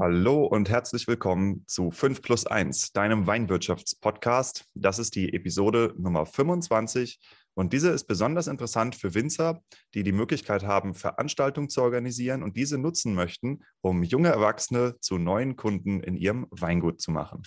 Hallo und herzlich willkommen zu 5 plus 1, deinem Weinwirtschaftspodcast. Das ist die Episode Nummer 25 und diese ist besonders interessant für Winzer, die die Möglichkeit haben, Veranstaltungen zu organisieren und diese nutzen möchten, um junge Erwachsene zu neuen Kunden in ihrem Weingut zu machen.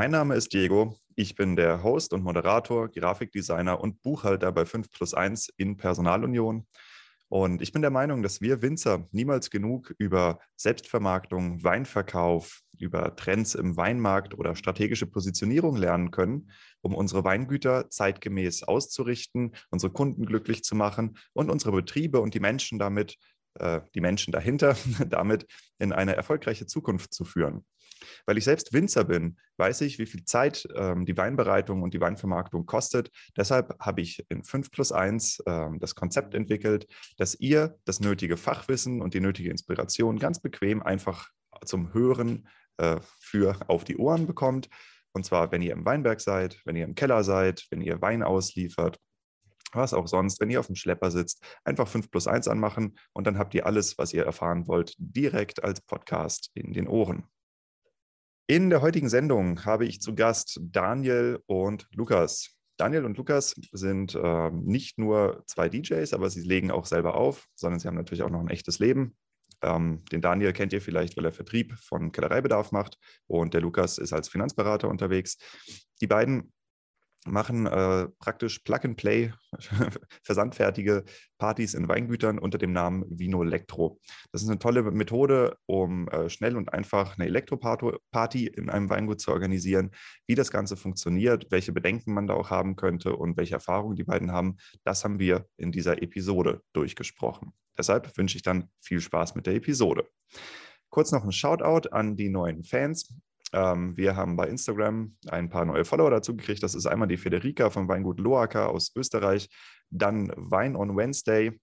Mein Name ist Diego. Ich bin der Host und Moderator, Grafikdesigner und Buchhalter bei 5 plus 1 in Personalunion. Und ich bin der Meinung, dass wir Winzer niemals genug über Selbstvermarktung, Weinverkauf, über Trends im Weinmarkt oder strategische Positionierung lernen können, um unsere Weingüter zeitgemäß auszurichten, unsere Kunden glücklich zu machen und unsere Betriebe und die Menschen damit, äh, die Menschen dahinter, damit in eine erfolgreiche Zukunft zu führen. Weil ich selbst Winzer bin, weiß ich, wie viel Zeit ähm, die Weinbereitung und die Weinvermarktung kostet. Deshalb habe ich in 5 plus 1 ähm, das Konzept entwickelt, dass ihr das nötige Fachwissen und die nötige Inspiration ganz bequem einfach zum Hören äh, für auf die Ohren bekommt. Und zwar, wenn ihr im Weinberg seid, wenn ihr im Keller seid, wenn ihr Wein ausliefert, was auch sonst, wenn ihr auf dem Schlepper sitzt, einfach 5 plus 1 anmachen und dann habt ihr alles, was ihr erfahren wollt, direkt als Podcast in den Ohren. In der heutigen Sendung habe ich zu Gast Daniel und Lukas. Daniel und Lukas sind äh, nicht nur zwei DJs, aber sie legen auch selber auf, sondern sie haben natürlich auch noch ein echtes Leben. Ähm, den Daniel kennt ihr vielleicht, weil er Vertrieb von Kellereibedarf macht und der Lukas ist als Finanzberater unterwegs. Die beiden machen äh, praktisch Plug-and-Play, versandfertige Partys in Weingütern unter dem Namen Vino Electro. Das ist eine tolle Methode, um äh, schnell und einfach eine Elektroparty in einem Weingut zu organisieren. Wie das Ganze funktioniert, welche Bedenken man da auch haben könnte und welche Erfahrungen die beiden haben, das haben wir in dieser Episode durchgesprochen. Deshalb wünsche ich dann viel Spaß mit der Episode. Kurz noch ein Shoutout an die neuen Fans. Ähm, wir haben bei Instagram ein paar neue Follower dazu gekriegt. Das ist einmal die Federica vom Weingut Loaker aus Österreich, dann Wein on Wednesday,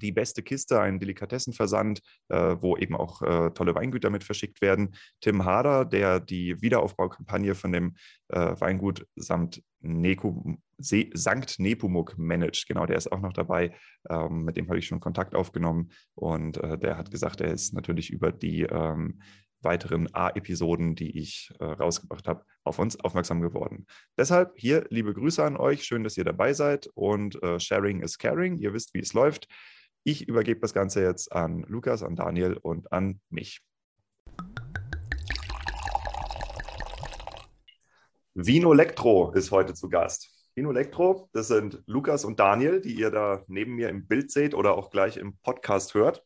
die beste Kiste, ein Delikatessenversand, äh, wo eben auch äh, tolle Weingüter mit verschickt werden. Tim Harder, der die Wiederaufbaukampagne von dem äh, Weingut samt Neku, Se Sankt Nepomuk managt. Genau, der ist auch noch dabei. Ähm, mit dem habe ich schon Kontakt aufgenommen und äh, der hat gesagt, er ist natürlich über die ähm, weiteren A-Episoden, die ich äh, rausgebracht habe, auf uns aufmerksam geworden. Deshalb hier liebe Grüße an euch. Schön, dass ihr dabei seid und äh, Sharing is Caring. Ihr wisst, wie es läuft. Ich übergebe das Ganze jetzt an Lukas, an Daniel und an mich. Vino Electro ist heute zu Gast. Vino Electro, das sind Lukas und Daniel, die ihr da neben mir im Bild seht oder auch gleich im Podcast hört.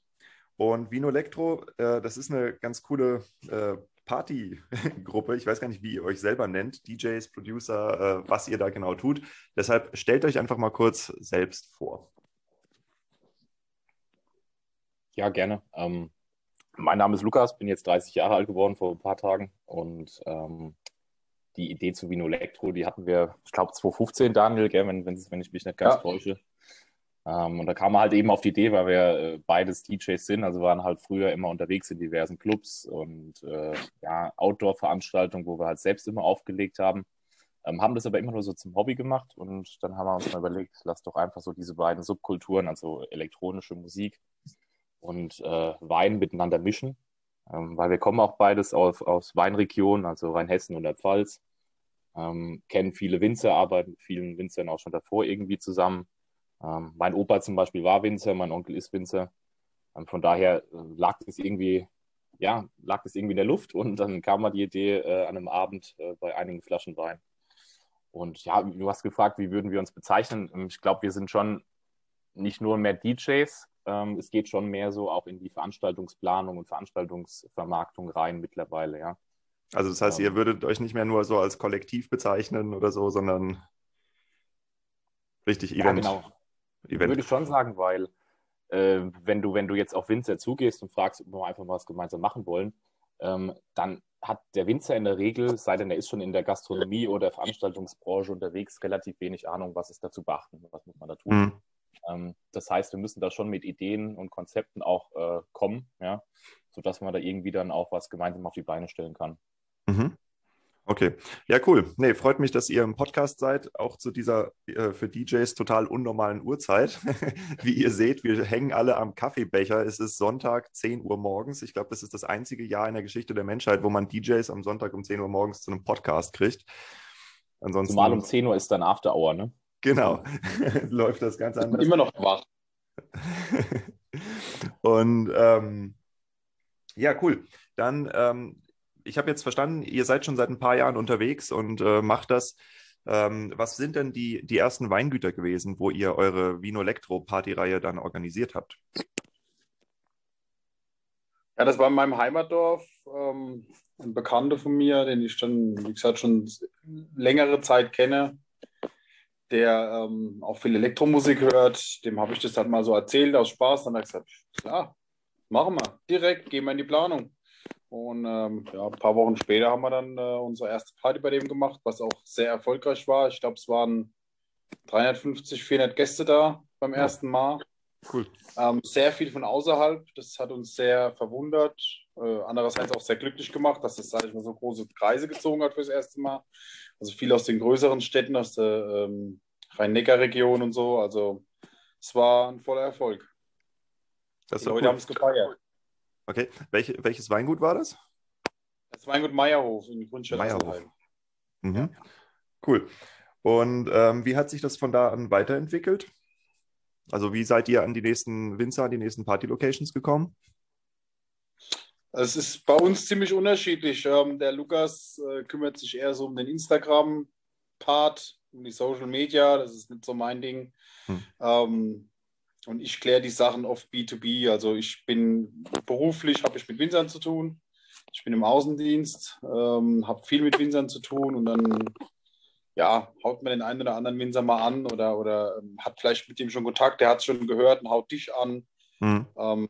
Und Vino Electro, äh, das ist eine ganz coole äh, Partygruppe. Ich weiß gar nicht, wie ihr euch selber nennt, DJs, Producer, äh, was ihr da genau tut. Deshalb stellt euch einfach mal kurz selbst vor. Ja, gerne. Ähm, mein Name ist Lukas, bin jetzt 30 Jahre alt geworden vor ein paar Tagen und ähm, die Idee zu Vino Electro, die hatten wir, ich glaube 2015, Daniel, gell, wenn, wenn, wenn ich mich nicht ganz ja. täusche. Ähm, und da kam man halt eben auf die Idee, weil wir äh, beides DJs sind, also waren halt früher immer unterwegs in diversen Clubs und äh, ja, Outdoor-Veranstaltungen, wo wir halt selbst immer aufgelegt haben. Ähm, haben das aber immer nur so zum Hobby gemacht und dann haben wir uns mal überlegt, lass doch einfach so diese beiden Subkulturen, also elektronische Musik und äh, Wein miteinander mischen, ähm, weil wir kommen auch beides auf, aus Weinregionen, also Rheinhessen und der Pfalz, ähm, kennen viele Winzer, arbeiten mit vielen Winzern auch schon davor irgendwie zusammen ähm, mein Opa zum Beispiel war Winzer, mein Onkel ist Winzer. Ähm, von daher äh, lag das irgendwie, ja, lag das irgendwie in der Luft und dann kam mal die Idee äh, an einem Abend äh, bei einigen Flaschen Wein. Und ja, du hast gefragt, wie würden wir uns bezeichnen? Ähm, ich glaube, wir sind schon nicht nur mehr DJs, ähm, es geht schon mehr so auch in die Veranstaltungsplanung und Veranstaltungsvermarktung rein mittlerweile, ja. Also das heißt, ihr ähm. würdet euch nicht mehr nur so als Kollektiv bezeichnen oder so, sondern richtig Event. Ja, genau. Event. Würde ich schon sagen, weil äh, wenn, du, wenn du jetzt auf Winzer zugehst und fragst, ob wir einfach was gemeinsam machen wollen, ähm, dann hat der Winzer in der Regel, sei denn er ist schon in der Gastronomie oder Veranstaltungsbranche unterwegs, relativ wenig Ahnung, was ist da zu beachten, was muss man da tun. Mhm. Ähm, das heißt, wir müssen da schon mit Ideen und Konzepten auch äh, kommen, ja, sodass man da irgendwie dann auch was gemeinsam auf die Beine stellen kann. Mhm. Okay, ja, cool. Nee, freut mich, dass ihr im Podcast seid, auch zu dieser äh, für DJs total unnormalen Uhrzeit. Wie ihr seht, wir hängen alle am Kaffeebecher. Es ist Sonntag, 10 Uhr morgens. Ich glaube, das ist das einzige Jahr in der Geschichte der Menschheit, wo man DJs am Sonntag um 10 Uhr morgens zu einem Podcast kriegt. Ansonsten, Zumal um 10 Uhr ist dann After Hour, ne? Genau, läuft das ganz anders. Immer noch wach. Und ähm, ja, cool. Dann ähm, ich habe jetzt verstanden, ihr seid schon seit ein paar Jahren unterwegs und äh, macht das. Ähm, was sind denn die, die ersten Weingüter gewesen, wo ihr eure Vino Elektro Partyreihe dann organisiert habt? Ja, das war in meinem Heimatdorf. Ähm, ein Bekannter von mir, den ich schon, wie gesagt, schon längere Zeit kenne, der ähm, auch viel Elektromusik hört. Dem habe ich das halt mal so erzählt aus Spaß. Dann hat er gesagt, ja, machen wir. Direkt, gehen wir in die Planung. Und ähm, ja, ein paar Wochen später haben wir dann äh, unsere erste Party bei dem gemacht, was auch sehr erfolgreich war. Ich glaube, es waren 350, 400 Gäste da beim ja. ersten Mal. Cool. Ähm, sehr viel von außerhalb. Das hat uns sehr verwundert. Äh, andererseits auch sehr glücklich gemacht, dass das, sage ich mal, so große Kreise gezogen hat fürs erste Mal. Also viel aus den größeren Städten, aus der ähm, Rhein-Neckar-Region und so. Also es war ein voller Erfolg. Das Die Leute cool. haben es gefeiert. Okay, Welche, welches Weingut war das? Das Weingut Meierhof in Grundstadt Meierhof. Mhm. Ja. Cool. Und ähm, wie hat sich das von da an weiterentwickelt? Also wie seid ihr an die nächsten Winzer, an die nächsten Party-Locations gekommen? Es ist bei uns ziemlich unterschiedlich. Ähm, der Lukas äh, kümmert sich eher so um den Instagram-Part, um die Social Media. Das ist nicht so mein Ding. Hm. Ähm, und ich kläre die Sachen oft B2B. Also ich bin beruflich, habe ich mit Winzern zu tun. Ich bin im Außendienst, ähm, habe viel mit Winzern zu tun und dann ja, haut man den einen oder anderen Winzer mal an oder, oder ähm, hat vielleicht mit dem schon Kontakt, der hat es schon gehört und haut dich an. Mhm. Ähm,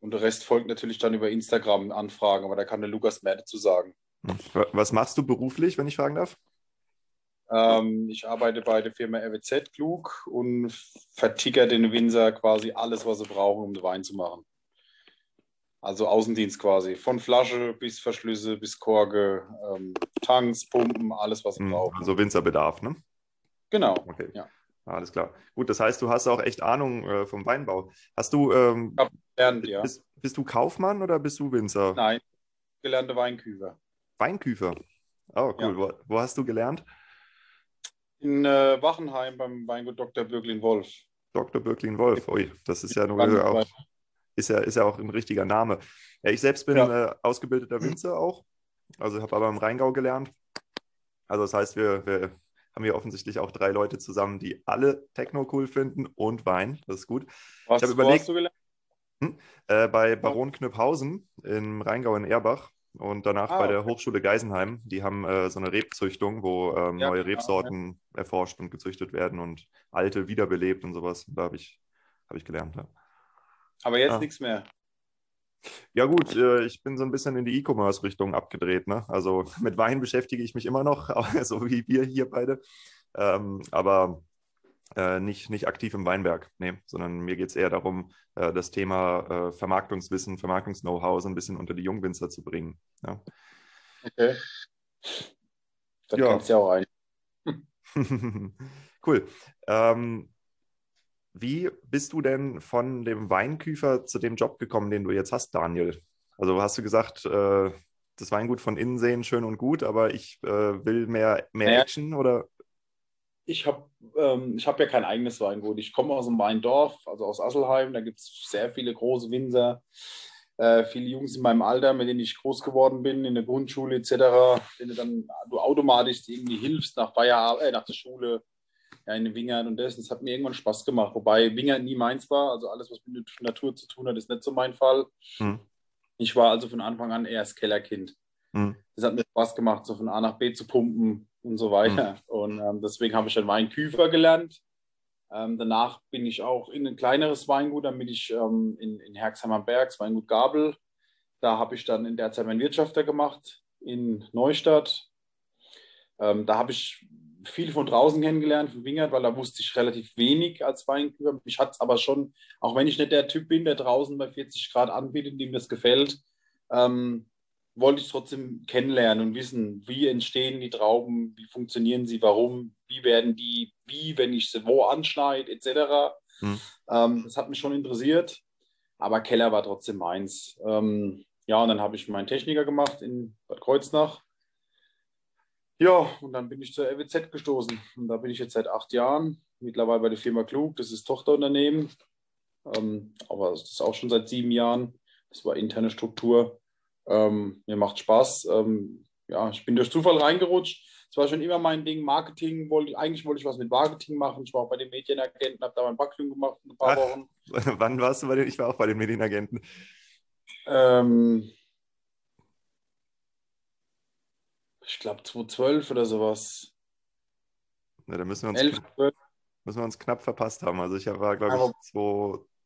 und der Rest folgt natürlich dann über Instagram Anfragen, aber da kann der Lukas mehr dazu sagen. Was machst du beruflich, wenn ich fragen darf? Ähm, ich arbeite bei der Firma RWZ Klug und verticker den Winzer quasi alles, was sie brauchen, um den Wein zu machen. Also Außendienst quasi. Von Flasche bis Verschlüsse bis Korke, ähm, Tanks, Pumpen, alles, was sie hm, brauchen. Also Winzerbedarf, ne? Genau. Okay. Ja. Alles klar. Gut, das heißt, du hast auch echt Ahnung äh, vom Weinbau. Hast du. Ähm, gelernt, ja. bist, bist, du Kaufmann oder bist du Winzer? Nein, gelernte Weinküfer. Weinküfer? Oh, cool. Ja. Wo, wo, hast du gelernt? In äh, Wachenheim beim Weingut Dr. Birklin Wolf. Dr. Birklin Wolf, ui, das ist ja nur auch, ist ja, ist ja auch ein richtiger Name. Ja, ich selbst bin ja. äh, ausgebildeter Winzer auch, also habe aber im Rheingau gelernt. Also das heißt, wir, wir haben hier offensichtlich auch drei Leute zusammen, die alle Techno cool finden und Wein. Das ist gut. Was, ich überlegt, hast du gelernt? Hm, äh, bei Baron Knüpphausen im Rheingau in Erbach und danach ah, bei der Hochschule Geisenheim. Die haben äh, so eine Rebzüchtung, wo ähm, ja, neue genau, Rebsorten ja. erforscht und gezüchtet werden und alte wiederbelebt und sowas. Da habe ich, hab ich gelernt. Ja. Aber jetzt ah. nichts mehr. Ja gut, äh, ich bin so ein bisschen in die E-Commerce-Richtung abgedreht. Ne? Also mit Wein beschäftige ich mich immer noch, so wie wir hier beide. Ähm, aber äh, nicht, nicht aktiv im Weinberg, nee, sondern mir geht es eher darum, äh, das Thema äh, Vermarktungswissen, Vermarktungs-Know-how so ein bisschen unter die Jungwinzer zu bringen. Ja. Okay. Das ja. kennst du ja auch ein. cool. Ähm, wie bist du denn von dem Weinküfer zu dem Job gekommen, den du jetzt hast, Daniel? Also hast du gesagt, äh, das Weingut von innen sehen schön und gut, aber ich äh, will mehr, mehr naja, Action oder? Ich habe ähm, hab ja kein eigenes Weingut. Ich komme aus einem Weindorf, also aus Asselheim. Da gibt es sehr viele große Winzer, äh, viele Jungs in meinem Alter, mit denen ich groß geworden bin, in der Grundschule etc., denen dann du automatisch irgendwie hilfst nach Feierabend, äh, nach der Schule, ja, in den Wingern und das. Das hat mir irgendwann Spaß gemacht. Wobei Wingern nie meins war. Also alles, was mit der Natur zu tun hat, ist nicht so mein Fall. Hm. Ich war also von Anfang an eher das Kellerkind. Hm. Das hat mir Spaß gemacht, so von A nach B zu pumpen, und so weiter. Mhm. Und ähm, deswegen habe ich dann Weinküfer gelernt. Ähm, danach bin ich auch in ein kleineres Weingut, damit ich ähm, in, in Herxheim am Berg, das Weingut Gabel, da habe ich dann in der Zeit meinen Wirtschafter gemacht in Neustadt. Ähm, da habe ich viel von draußen kennengelernt, von Wingert, weil da wusste ich relativ wenig als Weinküfer. Mich hat es aber schon, auch wenn ich nicht der Typ bin, der draußen bei 40 Grad anbietet, dem das gefällt, ähm, wollte ich trotzdem kennenlernen und wissen, wie entstehen die Trauben, wie funktionieren sie, warum, wie werden die, wie, wenn ich sie wo anschneide, etc. Hm. Ähm, das hat mich schon interessiert, aber Keller war trotzdem meins. Ähm, ja, und dann habe ich meinen Techniker gemacht in Bad Kreuznach. Ja, und dann bin ich zur RWZ gestoßen. Und da bin ich jetzt seit acht Jahren, mittlerweile bei der Firma Klug, das ist Tochterunternehmen. Ähm, aber das ist auch schon seit sieben Jahren. Das war interne Struktur. Ähm, mir macht Spaß. Ähm, ja, ich bin durch Zufall reingerutscht. Es war schon immer mein Ding, Marketing. Wollte, eigentlich wollte ich was mit Marketing machen. Ich war auch bei den Medienagenten, habe da mein Praktikum gemacht, ein paar Ach, Wochen. Wann warst du bei den? Ich war auch bei den Medienagenten. Ähm, ich glaube 2012 oder sowas. Na, da müssen wir, uns 11, knapp, müssen wir uns knapp verpasst haben. Also ich war, glaube ich,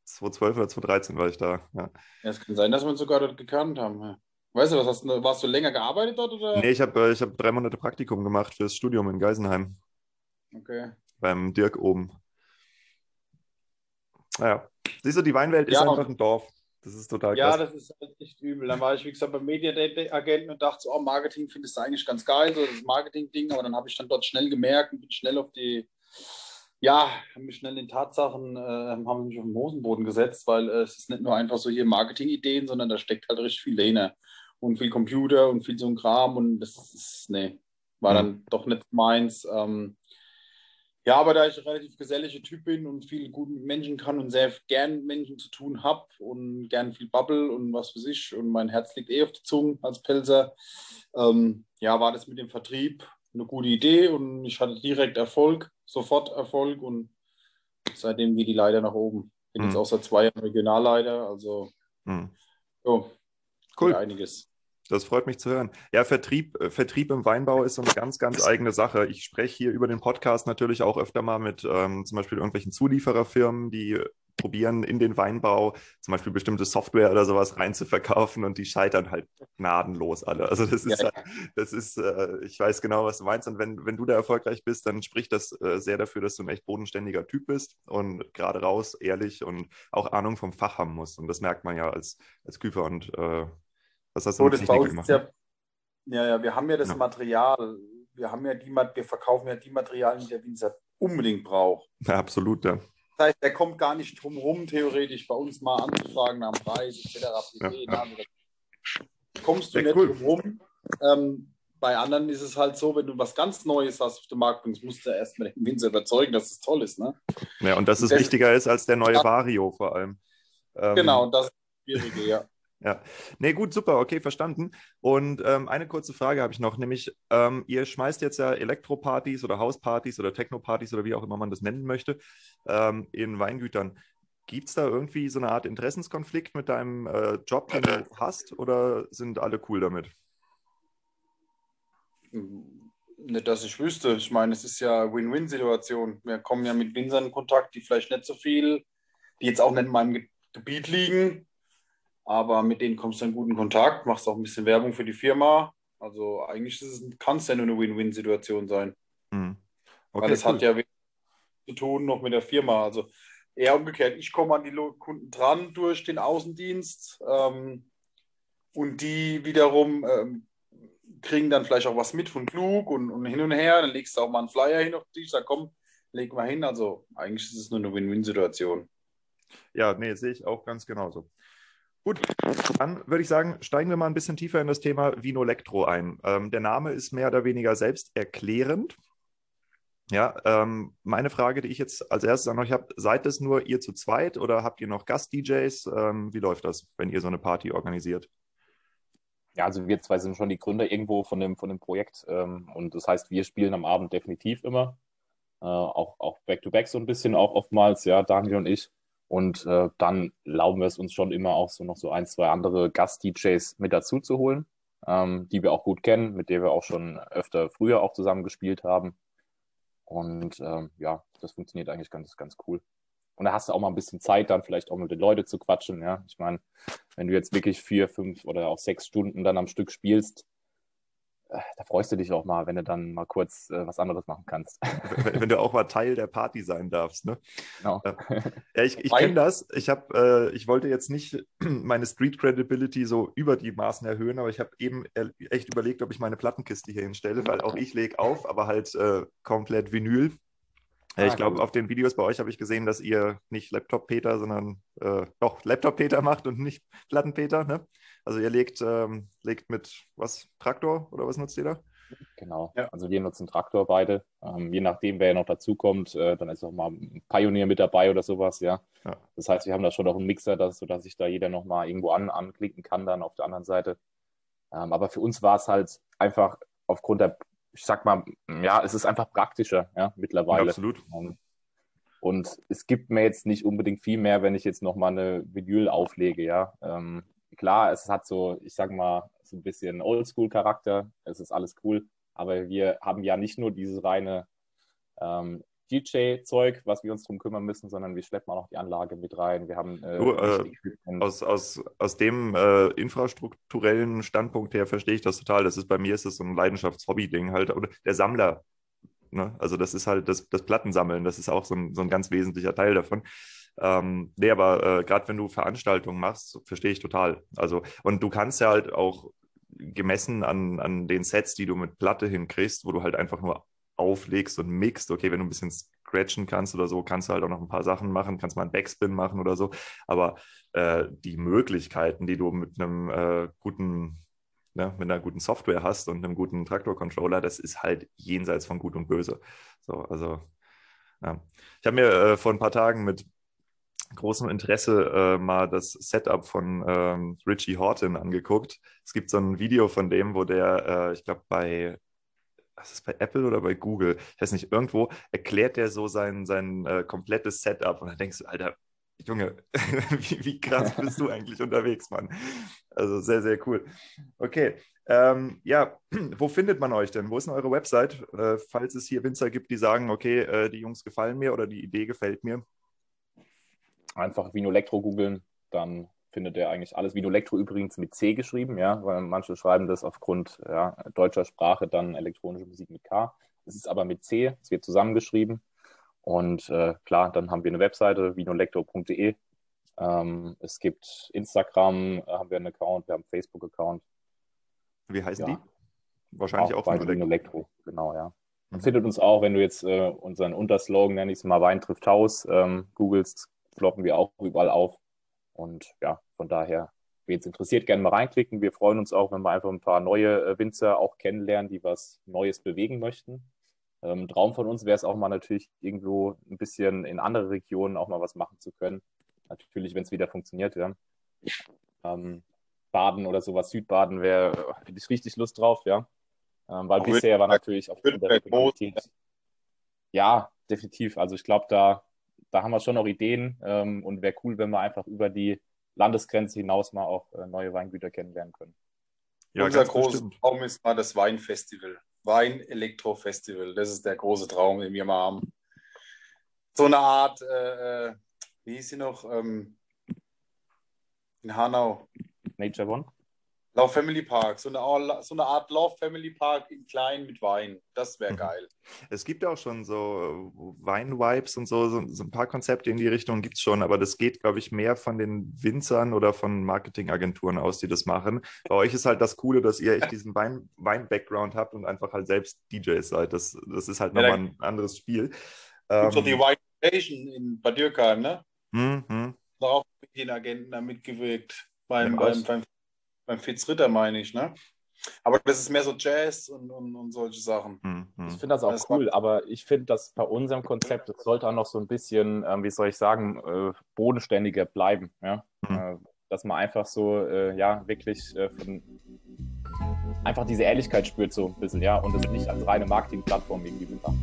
2012 oder 2013 war ich da. Ja. ja. es kann sein, dass wir uns sogar dort gekannt haben. Weißt du, was hast du, warst du länger gearbeitet dort? Oder? Nee, ich habe äh, ich hab drei Monate Praktikum gemacht fürs Studium in Geisenheim. Okay. Beim Dirk oben. Naja, siehst du, die Weinwelt ist ja, einfach ein Dorf. Das ist total krass. Ja, das ist halt echt übel. Dann war ich, wie gesagt, beim Medienagenten und dachte so, oh, Marketing findest du eigentlich ganz geil, so das Marketing-Ding, aber dann habe ich dann dort schnell gemerkt und bin schnell auf die, ja, haben mich schnell in Tatsachen, äh, haben mich auf den Hosenboden gesetzt, weil äh, es ist nicht nur einfach so hier Marketing-Ideen, sondern da steckt halt richtig viel Lehne und viel Computer und viel so ein Kram und das ist, nee, war dann mhm. doch nicht meins. Ähm, ja, aber da ich ein relativ geselliger Typ bin und viel gut mit Menschen kann und sehr gern mit Menschen zu tun habe und gern viel Bubble und was für sich und mein Herz liegt eh auf der Zunge als Pelzer, ähm, ja, war das mit dem Vertrieb eine gute Idee und ich hatte direkt Erfolg, sofort Erfolg und seitdem geht die Leiter nach oben. Bin mhm. jetzt auch seit zwei Jahren Regionalleiter, also mhm. so, cool. einiges. Das freut mich zu hören. Ja, Vertrieb, äh, Vertrieb im Weinbau ist so eine ganz, ganz eigene Sache. Ich spreche hier über den Podcast natürlich auch öfter mal mit ähm, zum Beispiel irgendwelchen Zuliefererfirmen, die probieren, in den Weinbau zum Beispiel bestimmte Software oder sowas reinzuverkaufen und die scheitern halt gnadenlos alle. Also das ist, ja, halt, das ist, äh, ich weiß genau, was du meinst. Und wenn, wenn du da erfolgreich bist, dann spricht das äh, sehr dafür, dass du ein echt bodenständiger Typ bist und gerade raus, ehrlich und auch Ahnung vom Fach haben musst. Und das merkt man ja als, als Küfer und äh, was hast du so, das bei uns ja, ja, ja, wir haben ja das ja. Material, wir haben ja die, wir verkaufen ja die Materialien, die der Winzer unbedingt braucht. Ja, absolut, ja. Das heißt, der kommt gar nicht drum rum, theoretisch bei uns mal anzufragen nach dem Preis etc. Ja. Kommst du ja, nicht cool. drum rum. Ähm, bei anderen ist es halt so, wenn du was ganz Neues hast auf dem Markt bringst, musst du erst mal den Winzer überzeugen, dass es toll ist. Ne? Ja, und dass es wichtiger ist als der neue Vario vor allem. Ähm, genau, und das ist das Schwierige, ja. Ja, nee, gut, super, okay, verstanden. Und ähm, eine kurze Frage habe ich noch, nämlich, ähm, ihr schmeißt jetzt ja Elektropartys oder Hauspartys oder Technopartys oder wie auch immer man das nennen möchte, ähm, in Weingütern. Gibt es da irgendwie so eine Art Interessenskonflikt mit deinem äh, Job, den du hast, oder sind alle cool damit? Nicht, dass ich wüsste. Ich meine, es ist ja Win-Win-Situation. Wir kommen ja mit Winzern in Kontakt, die vielleicht nicht so viel, die jetzt auch nicht in meinem Gebiet liegen, aber mit denen kommst du in guten Kontakt, machst auch ein bisschen Werbung für die Firma. Also eigentlich kann es ja nur eine Win-Win-Situation sein. Mhm. Okay, Weil es cool. hat ja zu tun noch mit der Firma. Also eher umgekehrt, ich komme an die Kunden dran durch den Außendienst ähm, und die wiederum ähm, kriegen dann vielleicht auch was mit von Klug und, und, hin und her. Dann legst du auch mal einen Flyer hin auf dich, sag komm, leg mal hin. Also eigentlich ist es nur eine Win-Win-Situation. Ja, nee, sehe ich auch ganz genauso. Gut, dann würde ich sagen, steigen wir mal ein bisschen tiefer in das Thema Vinolectro ein. Ähm, der Name ist mehr oder weniger selbsterklärend. Ja, ähm, meine Frage, die ich jetzt als erstes an euch habe, seid es nur ihr zu zweit oder habt ihr noch Gast-DJs? Ähm, wie läuft das, wenn ihr so eine Party organisiert? Ja, also wir zwei sind schon die Gründer irgendwo von dem, von dem Projekt ähm, und das heißt, wir spielen am Abend definitiv immer, äh, auch, Back-to-Back so ein bisschen, auch oftmals, ja, Daniel und ich. Und äh, dann lauben wir es uns schon immer auch so noch so ein, zwei andere Gast-DJs mit dazu zu holen, ähm, die wir auch gut kennen, mit denen wir auch schon öfter früher auch zusammen gespielt haben. Und ähm, ja, das funktioniert eigentlich ganz, ganz cool. Und da hast du auch mal ein bisschen Zeit, dann vielleicht auch mit den Leuten zu quatschen. Ja, ich meine, wenn du jetzt wirklich vier, fünf oder auch sechs Stunden dann am Stück spielst, da freust du dich auch mal, wenn du dann mal kurz äh, was anderes machen kannst. Wenn, wenn, du auch mal Teil der Party sein darfst, ne? Genau. Ja, ich, ich kenne das. Ich habe, äh, ich wollte jetzt nicht meine Street Credibility so über die Maßen erhöhen, aber ich habe eben echt überlegt, ob ich meine Plattenkiste hier hinstelle, weil auch ich lege auf, aber halt äh, komplett Vinyl. Ah, ich glaube, auf den Videos bei euch habe ich gesehen, dass ihr nicht Laptop-Peter, sondern äh, doch Laptop-Peter macht und nicht Platten-Peter. Ne? Also ihr legt, ähm, legt mit was, Traktor oder was nutzt ihr da? Genau, ja. also wir nutzen Traktor beide. Ähm, je nachdem, wer noch dazukommt, äh, dann ist auch mal ein Pioneer mit dabei oder sowas, ja. ja. Das heißt, wir haben da schon noch einen Mixer, dass, sodass sich da jeder nochmal irgendwo an, anklicken kann dann auf der anderen Seite. Ähm, aber für uns war es halt einfach aufgrund der ich sag mal, ja, es ist einfach praktischer, ja, mittlerweile. absolut. Ähm, und es gibt mir jetzt nicht unbedingt viel mehr, wenn ich jetzt nochmal eine Vinyl auflege, ja. Ähm, klar, es hat so, ich sag mal, so ein bisschen Oldschool-Charakter, es ist alles cool, aber wir haben ja nicht nur dieses reine ähm, DJ-Zeug, was wir uns drum kümmern müssen, sondern wir schleppen auch noch die Anlage mit rein. Wir haben äh, du, äh, aus, aus, aus dem äh, infrastrukturellen Standpunkt her verstehe ich das total. Das ist bei mir ist es so ein Leidenschaftshobby-Ding halt. Oder der Sammler. Ne? Also das ist halt das, das Plattensammeln, das ist auch so ein, so ein ganz wesentlicher Teil davon. Ähm, nee, aber äh, gerade wenn du Veranstaltungen machst, verstehe ich total. Also, und du kannst ja halt auch gemessen an, an den Sets, die du mit Platte hinkriegst, wo du halt einfach nur auflegst und mixt. Okay, wenn du ein bisschen scratchen kannst oder so, kannst du halt auch noch ein paar Sachen machen, kannst mal einen Backspin machen oder so. Aber äh, die Möglichkeiten, die du mit einem äh, guten, ne, mit einer guten Software hast und einem guten Traktor-Controller, das ist halt jenseits von Gut und Böse. So, also ja. Ich habe mir äh, vor ein paar Tagen mit großem Interesse äh, mal das Setup von ähm, Richie Horton angeguckt. Es gibt so ein Video von dem, wo der, äh, ich glaube, bei was ist bei Apple oder bei Google? Ich weiß nicht, irgendwo erklärt der so sein, sein äh, komplettes Setup und dann denkst du, Alter, Junge, wie, wie, krass bist du eigentlich unterwegs, Mann? Also sehr, sehr cool. Okay, ähm, ja, wo findet man euch denn? Wo ist denn eure Website? Äh, falls es hier Winzer gibt, die sagen, okay, äh, die Jungs gefallen mir oder die Idee gefällt mir. Einfach Vino Elektro googeln, dann findet er eigentlich alles. Elektro übrigens mit C geschrieben, ja, weil manche schreiben das aufgrund ja, deutscher Sprache dann elektronische Musik mit K. Es ist aber mit C, es wird zusammengeschrieben. Und äh, klar, dann haben wir eine Webseite, vinolectro.de. Ähm, es gibt Instagram, äh, haben wir einen Account, wir haben einen Facebook-Account. Wie heißen ja. die? Wahrscheinlich auch, auch Vino Elektro, genau, ja. Man mhm. findet uns auch, wenn du jetzt äh, unseren Unterslogan, nenne ich es mal, Wein trifft Haus, ähm, googelst, ploppen wir auch überall auf. Und ja, von daher, wer jetzt interessiert, gerne mal reinklicken. Wir freuen uns auch, wenn wir einfach ein paar neue äh, Winzer auch kennenlernen, die was Neues bewegen möchten. Ähm, Traum von uns wäre es auch mal natürlich irgendwo ein bisschen in andere Regionen auch mal was machen zu können. Natürlich, wenn es wieder funktioniert, ja. Ähm, Baden oder sowas, Südbaden wäre, äh, hätte ich richtig Lust drauf, ja. Ähm, weil auch bisher war natürlich auf der Regionalität. Ja, definitiv. Also ich glaube, da da haben wir schon noch Ideen ähm, und wäre cool, wenn wir einfach über die Landesgrenze hinaus mal auch äh, neue Weingüter kennenlernen können. Ja, Unser großer Traum ist mal das Weinfestival. Wein-Elektro-Festival. Das ist der große Traum, den wir mal haben. So eine Art, äh, äh wie hieß sie noch? Ähm, in Hanau. Nature One? Love Family Park, so eine, so eine Art Love Family Park in klein mit Wein. Das wäre mhm. geil. Es gibt ja auch schon so äh, Wein-Vibes und so, so, so, ein paar Konzepte in die Richtung gibt es schon, aber das geht, glaube ich, mehr von den Winzern oder von Marketingagenturen aus, die das machen. Bei euch ist halt das Coole, dass ihr echt diesen Wein-Background habt und einfach halt selbst DJs seid. Das, das ist halt nochmal ein anderes Spiel. Ähm, so die Wine Station in Bad Dürkheim, ne? Mhm. Darauf mit den Agenten da mitgewirkt beim, ja, beim, beim beim Fitz Ritter meine ich, ne? Aber das ist mehr so Jazz und, und, und solche Sachen. Mhm. Ich finde das auch das cool, aber ich finde, dass bei unserem Konzept, das sollte auch noch so ein bisschen, äh, wie soll ich sagen, äh, bodenständiger bleiben. Ja? Mhm. Äh, dass man einfach so, äh, ja, wirklich äh, von, einfach diese Ehrlichkeit spürt, so ein bisschen, ja, und das nicht als reine Marketingplattform irgendwie betrachtet.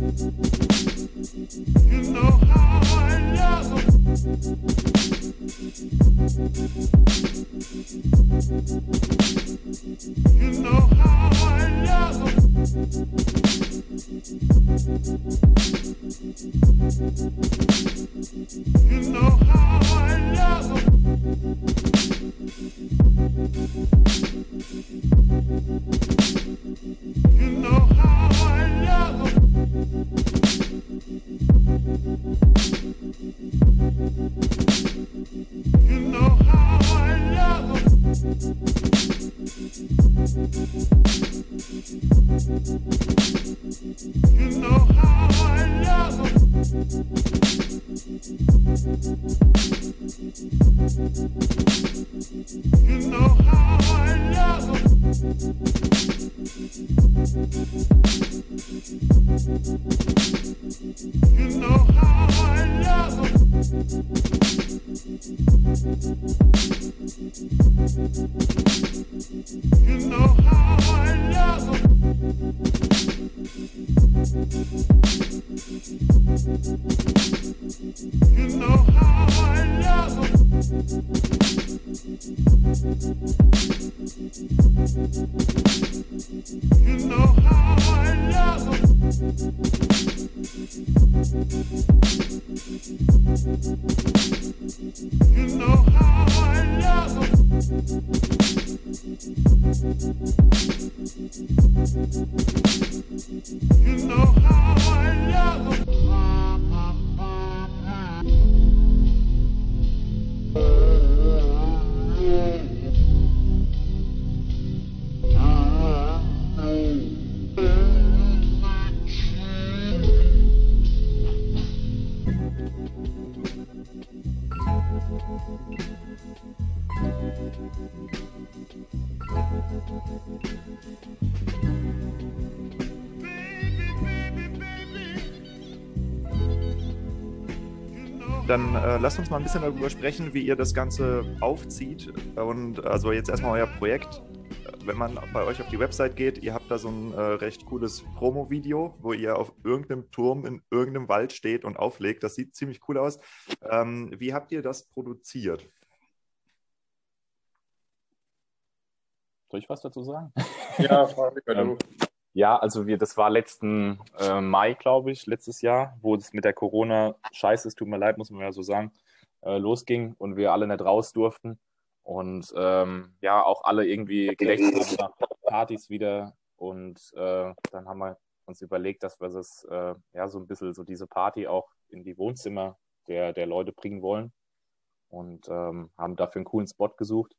You know how I love. You know how I love lasst uns mal ein bisschen darüber sprechen, wie ihr das Ganze aufzieht. Und also jetzt erstmal euer Projekt. Wenn man bei euch auf die Website geht, ihr habt da so ein äh, recht cooles Promo-Video, wo ihr auf irgendeinem Turm in irgendeinem Wald steht und auflegt. Das sieht ziemlich cool aus. Ähm, wie habt ihr das produziert? Soll ich was dazu sagen? Ja, frag mich, Ähm, Ja, also wir, das war letzten äh, Mai, glaube ich, letztes Jahr, wo es mit der Corona-Scheiße, es tut mir leid, muss man ja so sagen, äh, losging und wir alle nicht raus durften. Und ähm, ja, auch alle irgendwie haben nach Partys wieder. Und äh, dann haben wir uns überlegt, dass wir das, äh, ja, so ein bisschen so diese Party auch in die Wohnzimmer der, der Leute bringen wollen. Und ähm, haben dafür einen coolen Spot gesucht.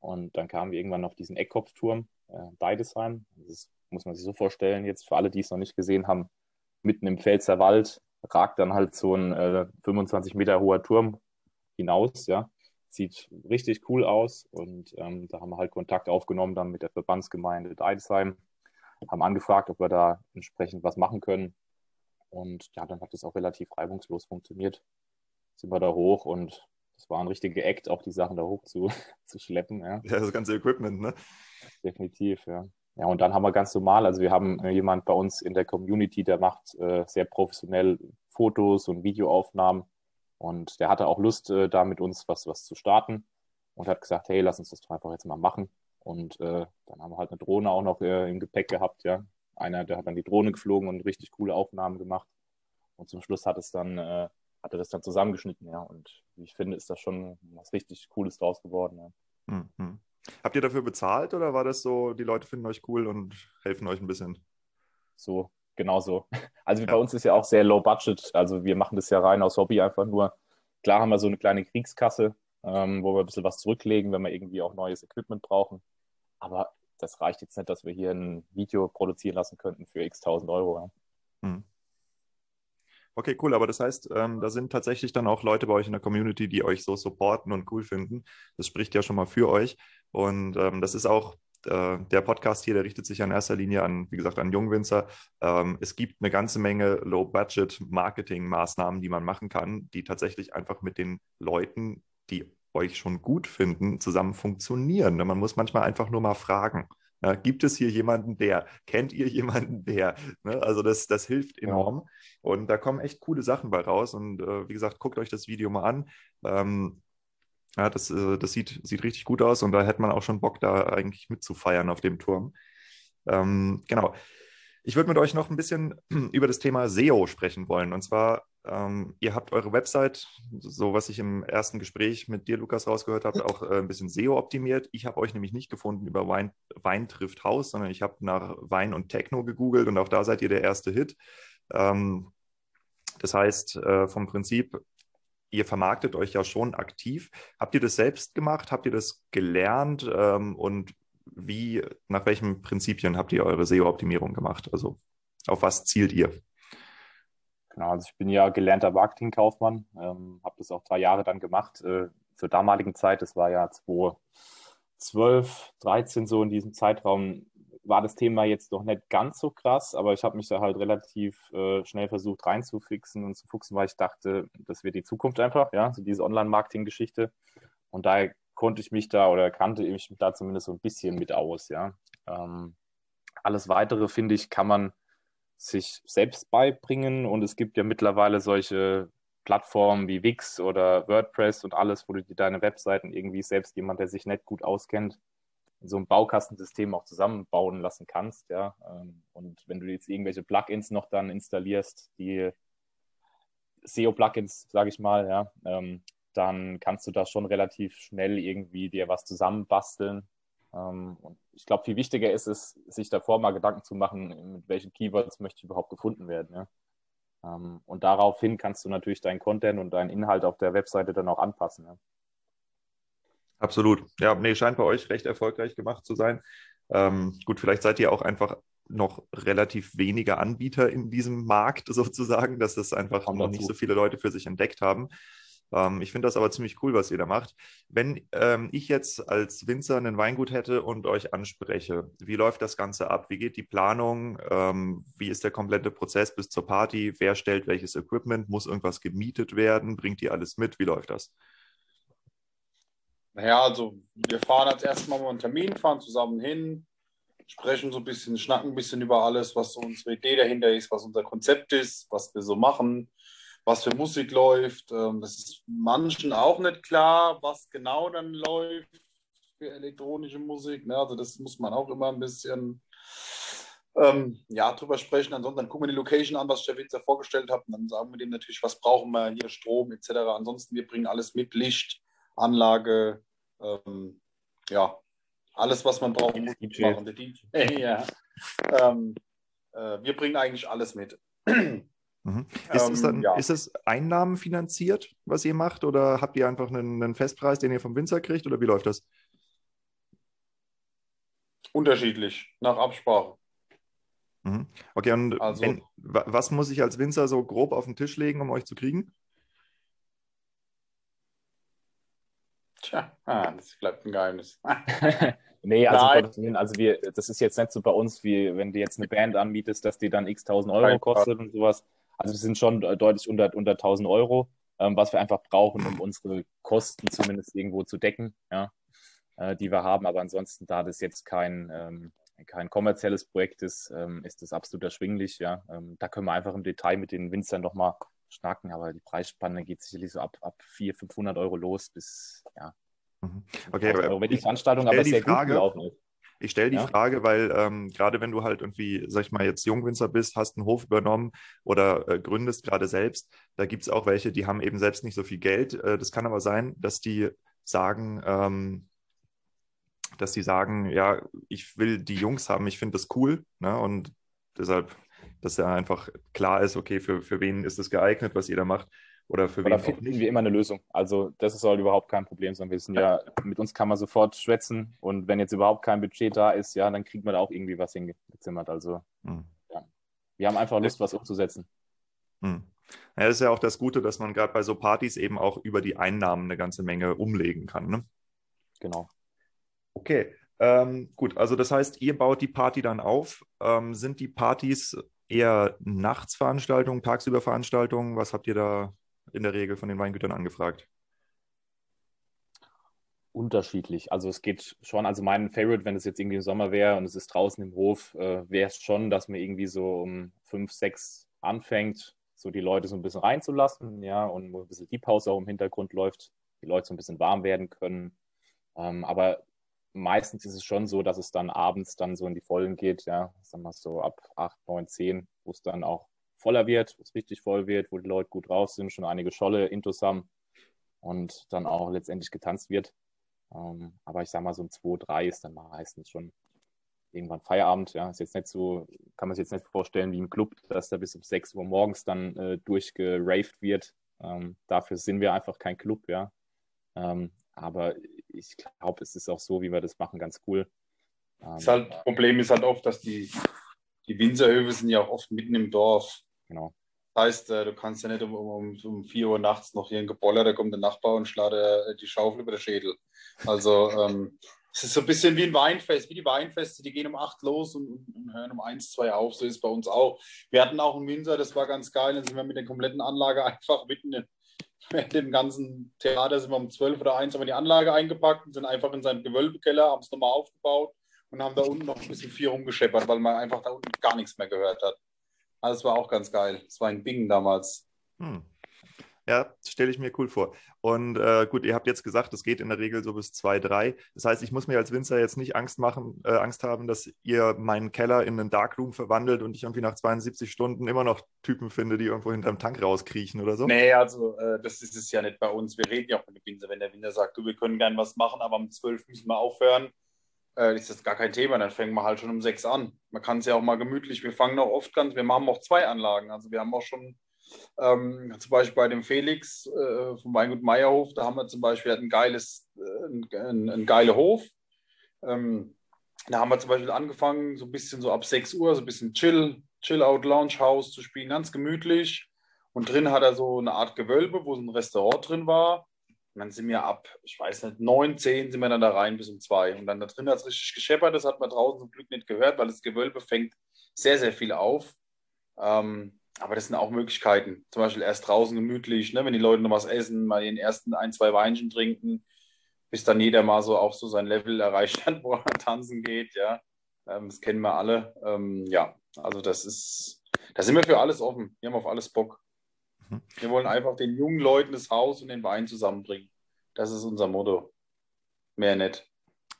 Und dann kamen wir irgendwann auf diesen Eckkopfturm, äh, Deidesheim. Das ist, muss man sich so vorstellen, jetzt für alle, die es noch nicht gesehen haben, mitten im Pfälzer Wald ragt dann halt so ein äh, 25 Meter hoher Turm hinaus, ja. Sieht richtig cool aus und ähm, da haben wir halt Kontakt aufgenommen dann mit der Verbandsgemeinde Deidesheim, haben angefragt, ob wir da entsprechend was machen können. Und ja, dann hat es auch relativ reibungslos funktioniert. Sind wir da hoch und das war ein richtiger Act, auch die Sachen da hoch zu, zu schleppen, ja Ja, das ganze Equipment, ne? definitiv, ja. Ja, und dann haben wir ganz normal, also wir haben äh, jemand bei uns in der Community, der macht äh, sehr professionell Fotos und Videoaufnahmen und der hatte auch Lust, äh, da mit uns was, was zu starten und hat gesagt, hey, lass uns das doch einfach jetzt mal machen. Und äh, dann haben wir halt eine Drohne auch noch äh, im Gepäck gehabt, ja. Einer, der hat dann die Drohne geflogen und richtig coole Aufnahmen gemacht. Und zum Schluss hat es dann, äh, hat er das dann zusammengeschnitten, ja. Und ich finde, ist das schon was richtig Cooles draus geworden, ja. Mhm. Habt ihr dafür bezahlt oder war das so, die Leute finden euch cool und helfen euch ein bisschen? So, genau so. Also Ja. bei uns ist ja auch sehr low budget. Also wir machen das ja rein aus Hobby einfach nur. Klar haben wir so eine kleine Kriegskasse, ähm, wo wir ein bisschen was zurücklegen, wenn wir irgendwie auch neues Equipment brauchen. Aber das reicht jetzt nicht, dass wir hier ein Video produzieren lassen könnten für x tausend Euro. Ja. Hm. Okay, cool. Aber das heißt, ähm, da sind tatsächlich dann auch Leute bei euch in der Community, die euch so supporten und cool finden. Das spricht ja schon mal für euch. Und ähm, das ist auch äh, der Podcast hier, der richtet sich ja in erster Linie an, wie gesagt, an Jungwinzer. Ähm, es gibt eine ganze Menge Low-Budget-Marketing-Maßnahmen, die man machen kann, die tatsächlich einfach mit den Leuten, die euch schon gut finden, zusammen funktionieren. Man muss manchmal einfach nur mal fragen. Ja, gibt es hier jemanden, der? Kennt ihr jemanden, der? Ne? Also das, das hilft enorm. Und da kommen echt coole Sachen bei raus. Und äh, wie gesagt, guckt euch das Video mal an. Ähm, ja, das, äh, das sieht, sieht richtig gut aus und da hätte man auch schon Bock, da eigentlich mitzufeiern auf dem Turm. Ähm, genau. Ich würde mit euch noch ein bisschen über das Thema SEO sprechen wollen. Und zwar, ähm, ihr habt eure Website, so was ich im ersten Gespräch mit dir, Lukas, rausgehört habe, auch äh, ein bisschen SEO optimiert. Ich habe euch nämlich nicht gefunden über Wein, Wein trifft Haus, sondern ich habe nach Wein und Techno gegoogelt und auch da seid ihr der erste Hit. Ähm, das heißt, äh, vom Prinzip, ihr vermarktet euch ja schon aktiv. Habt ihr das selbst gemacht? Habt ihr das gelernt? Ähm, und wie, nach welchen Prinzipien habt ihr eure SEO-Optimierung gemacht? Also auf was zielt ihr? Genau, also ich bin ja gelernter Marketingkaufmann, ähm, habe das auch drei Jahre dann gemacht. Äh, zur damaligen Zeit, das war ja 2012, 13 so in diesem Zeitraum, war das Thema jetzt noch nicht ganz so krass, aber ich habe mich da halt relativ äh, schnell versucht reinzufixen und zu fuchsen, weil ich dachte, das wird die Zukunft einfach, ja, so diese Online-Marketing-Geschichte. Und daher konnte ich mich da oder kannte ich mich da zumindest so ein bisschen mit aus, ja. Ähm, alles weitere, finde ich, kann man sich selbst beibringen und es gibt ja mittlerweile solche Plattformen wie Wix oder WordPress und alles, wo du dir deine Webseiten irgendwie selbst jemand, der sich nicht gut auskennt, in so einem Baukastensystem auch zusammenbauen lassen kannst, ja. Ähm, Und wenn du jetzt irgendwelche Plugins noch dann installierst, die SEO-Plugins, sage ich mal, ja, ähm, dann kannst du da schon relativ schnell irgendwie dir was zusammenbasteln. Ähm, Und ich glaube, viel wichtiger ist es, sich davor mal Gedanken zu machen, mit welchen Keywords möchte ich überhaupt gefunden werden, ja. Ähm, Und daraufhin kannst du natürlich deinen Content und deinen Inhalt auf der Webseite dann auch anpassen, ja. Absolut. Ja, nee, scheint bei euch recht erfolgreich gemacht zu sein. Ähm, gut, vielleicht seid ihr auch einfach noch relativ wenige Anbieter in diesem Markt sozusagen, dass das einfach noch dazu. nicht so viele Leute für sich entdeckt haben. Ähm, ich finde das aber ziemlich cool, was ihr da macht. Wenn ähm, ich jetzt als Winzer einen Weingut hätte und euch anspreche, wie läuft das Ganze ab? Wie geht die Planung? Ähm, wie ist der komplette Prozess bis zur Party? Wer stellt welches Equipment? Muss irgendwas gemietet werden? Bringt ihr alles mit? Wie läuft das? Naja, also wir fahren als erstes mal einen Termin, fahren zusammen hin, sprechen so ein bisschen, schnacken ein bisschen über alles, was so unsere Idee dahinter ist, was unser Konzept ist, was wir so machen, was für Musik läuft. Ähm, Das ist manchen auch nicht klar, was genau dann läuft für elektronische Musik. ne? Also das muss man auch immer ein bisschen ähm, ja, drüber sprechen. Ansonsten gucken wir die Location an, was der Winzer vorgestellt habe. Und dann sagen wir dem natürlich, was brauchen wir hier, Strom etc. Ansonsten, wir bringen alles mit, Licht, Anlage, ähm, ja, alles, was man braucht, muss DJ. machen. Der DJ. ja. ähm, äh, wir bringen eigentlich alles mit. Mhm. Ist, es Ähm, dann, ja. ist es einnahmenfinanziert, was ihr macht, oder habt ihr einfach einen, einen Festpreis, den ihr vom Winzer kriegt, oder wie läuft das? Unterschiedlich, nach Absprache. Mhm. Okay, und Also- wenn, wa- was muss ich als Winzer so grob auf den Tisch legen, um euch zu kriegen? Tja, ah, das bleibt ein Geheimnis. Nee, also, also wir, das ist jetzt nicht so bei uns, wie wenn du jetzt eine Band anbietest, dass die dann x tausend Euro Kein Fall. kostet und sowas. Also wir sind schon äh, deutlich unter, unter 1000 Euro, ähm, was wir einfach brauchen, um unsere Kosten zumindest irgendwo zu decken, ja, äh, die wir haben. Aber ansonsten, da das jetzt kein, ähm, kein kommerzielles Projekt ist, ähm, ist das absolut erschwinglich, ja. Ähm, da können wir einfach im Detail mit den Winzern nochmal schnacken, aber die Preisspanne geht sicherlich so ab, ab 400, 500 Euro los bis, ja, Mhm. Okay, 1000 aber Euro, wenn die Veranstaltung aber sehr Frage- gut gelaufen ist. Ich stelle die Ja. Frage, weil ähm, gerade wenn du halt irgendwie, sag ich mal, jetzt Jungwinzer bist, hast einen Hof übernommen oder äh, gründest gerade selbst, da gibt es auch welche, die haben eben selbst nicht so viel Geld. Äh, das kann aber sein, dass die sagen, ähm, dass sie sagen, ja, ich will die Jungs haben, ich finde das cool. Ne? Und deshalb, dass ja einfach klar ist, okay, für, für wen ist es geeignet, was jeder macht. Oder für Oder wen auch finden nicht. wir immer eine Lösung. Also das soll überhaupt kein Problem sein. Wir sind ja, mit uns kann man sofort schwätzen und wenn jetzt überhaupt kein Budget da ist, ja, dann kriegt man da auch irgendwie was hingezimmert. Also Hm. wir haben einfach Lust, was umzusetzen. Hm. Ja, das ist ja auch das Gute, dass man gerade bei so Partys eben auch über die Einnahmen eine ganze Menge umlegen kann. Ne? Genau. Okay, ähm, gut. Also das heißt, ihr baut die Party dann auf. Ähm, sind die Partys eher Nachtsveranstaltungen, tagsüber Veranstaltungen? Was habt ihr da in der Regel von den Weingütern angefragt? Unterschiedlich. Also es geht schon, also mein Favorite, wenn es jetzt irgendwie im Sommer wäre und es ist draußen im Hof, äh, wäre es schon, dass man irgendwie so um fünf, sechs anfängt, so die Leute so ein bisschen reinzulassen, ja, und ein bisschen die Pause auch im Hintergrund läuft, die Leute so ein bisschen warm werden können. Ähm, aber meistens ist es schon so, dass es dann abends dann so in die Vollen geht, ja, sagen wir so ab acht, neun, zehn, wo es dann auch voller wird, es richtig voll wird, wo die Leute gut drauf sind, schon einige Scholle, Intos haben und dann auch letztendlich getanzt wird. Ähm, aber ich sag mal, so um 2, 3 ist dann meistens schon irgendwann Feierabend. Ja, ist jetzt nicht so, kann man sich jetzt nicht vorstellen wie im Club, dass da bis um 6 Uhr morgens dann äh, durchgeraved wird. Ähm, dafür sind wir einfach kein Club, ja. Ähm, aber ich glaube, es ist auch so, wie wir das machen, ganz cool. Ähm, Das, ist halt, Problem ist halt oft, dass die, die Winzerhöfe sind ja auch oft mitten im Dorf. Genau. Das heißt, äh, du kannst ja nicht um, um, um 4 Uhr nachts noch hier ein Geboller, da kommt der Nachbar und schlägt äh, die Schaufel über den Schädel. Also ähm, es ist so ein bisschen wie ein Weinfest, wie die Weinfeste, die gehen um 8 los und, und, hören um 1, 2 auf. So ist es bei uns auch. Wir hatten auch einen Winzer, das war ganz geil, dann sind wir mit der kompletten Anlage einfach mitten in dem ganzen Theater sind wir um 12 oder 1 haben wir die Anlage eingepackt und sind einfach in seinen Gewölbekeller, haben es nochmal aufgebaut und haben da unten noch ein bisschen viel rumgescheppert, weil man einfach da unten gar nichts mehr gehört hat. Also es war auch ganz geil. Es war in Bingen damals. Hm. Ja, stelle ich mir cool vor. Und äh, gut, ihr habt jetzt gesagt, es geht in der Regel so bis 2, 3. Das heißt, ich muss mir als Winzer jetzt nicht Angst machen, äh, Angst haben, dass ihr meinen Keller in einen Darkroom verwandelt und ich irgendwie nach 72 Stunden immer noch Typen finde, die irgendwo hinterm Tank rauskriechen oder so. Nee, also äh, das ist es ja nicht bei uns. Wir reden ja auch mit dem Winzer. Wenn der Winzer sagt, du, wir können gern was machen, aber um 12 müssen wir aufhören, äh, ist das gar kein Thema. Dann fängen wir halt schon um 6 an. Man kann es ja auch mal gemütlich. Wir fangen auch oft ganz, wir haben auch zwei Anlagen. Also wir haben auch schon ähm, zum Beispiel bei dem Felix äh, vom Weingut Meierhof, da haben wir zum Beispiel ein geiles, äh, ein, ein geiler Hof. Ähm, da haben wir zum Beispiel angefangen, so ein bisschen so ab 6 Uhr, so ein bisschen Chill, Chill-Out-Lounge-House zu spielen, ganz gemütlich. Und drin hat er so eine Art Gewölbe, wo so ein Restaurant drin war. Und dann sind wir ab, ich weiß nicht, 9, 10 sind wir dann da rein bis um 2. Und dann da drin hat es richtig gescheppert, das hat man draußen zum Glück nicht gehört, weil das Gewölbe fängt sehr, sehr viel auf. Ähm, aber das sind auch Möglichkeiten. Zum Beispiel erst draußen gemütlich, ne, wenn die Leute noch was essen, mal den ersten ein, zwei Weinchen trinken, bis dann jeder mal so auch so sein Level erreicht hat, wo er tanzen geht, ja. Ähm, das kennen wir alle. Ähm, ja, also das ist, da sind wir für alles offen. Wir haben auf alles Bock. Mhm. Wir wollen einfach den jungen Leuten das Haus und den Wein zusammenbringen. Das ist unser Motto. Mehr nicht.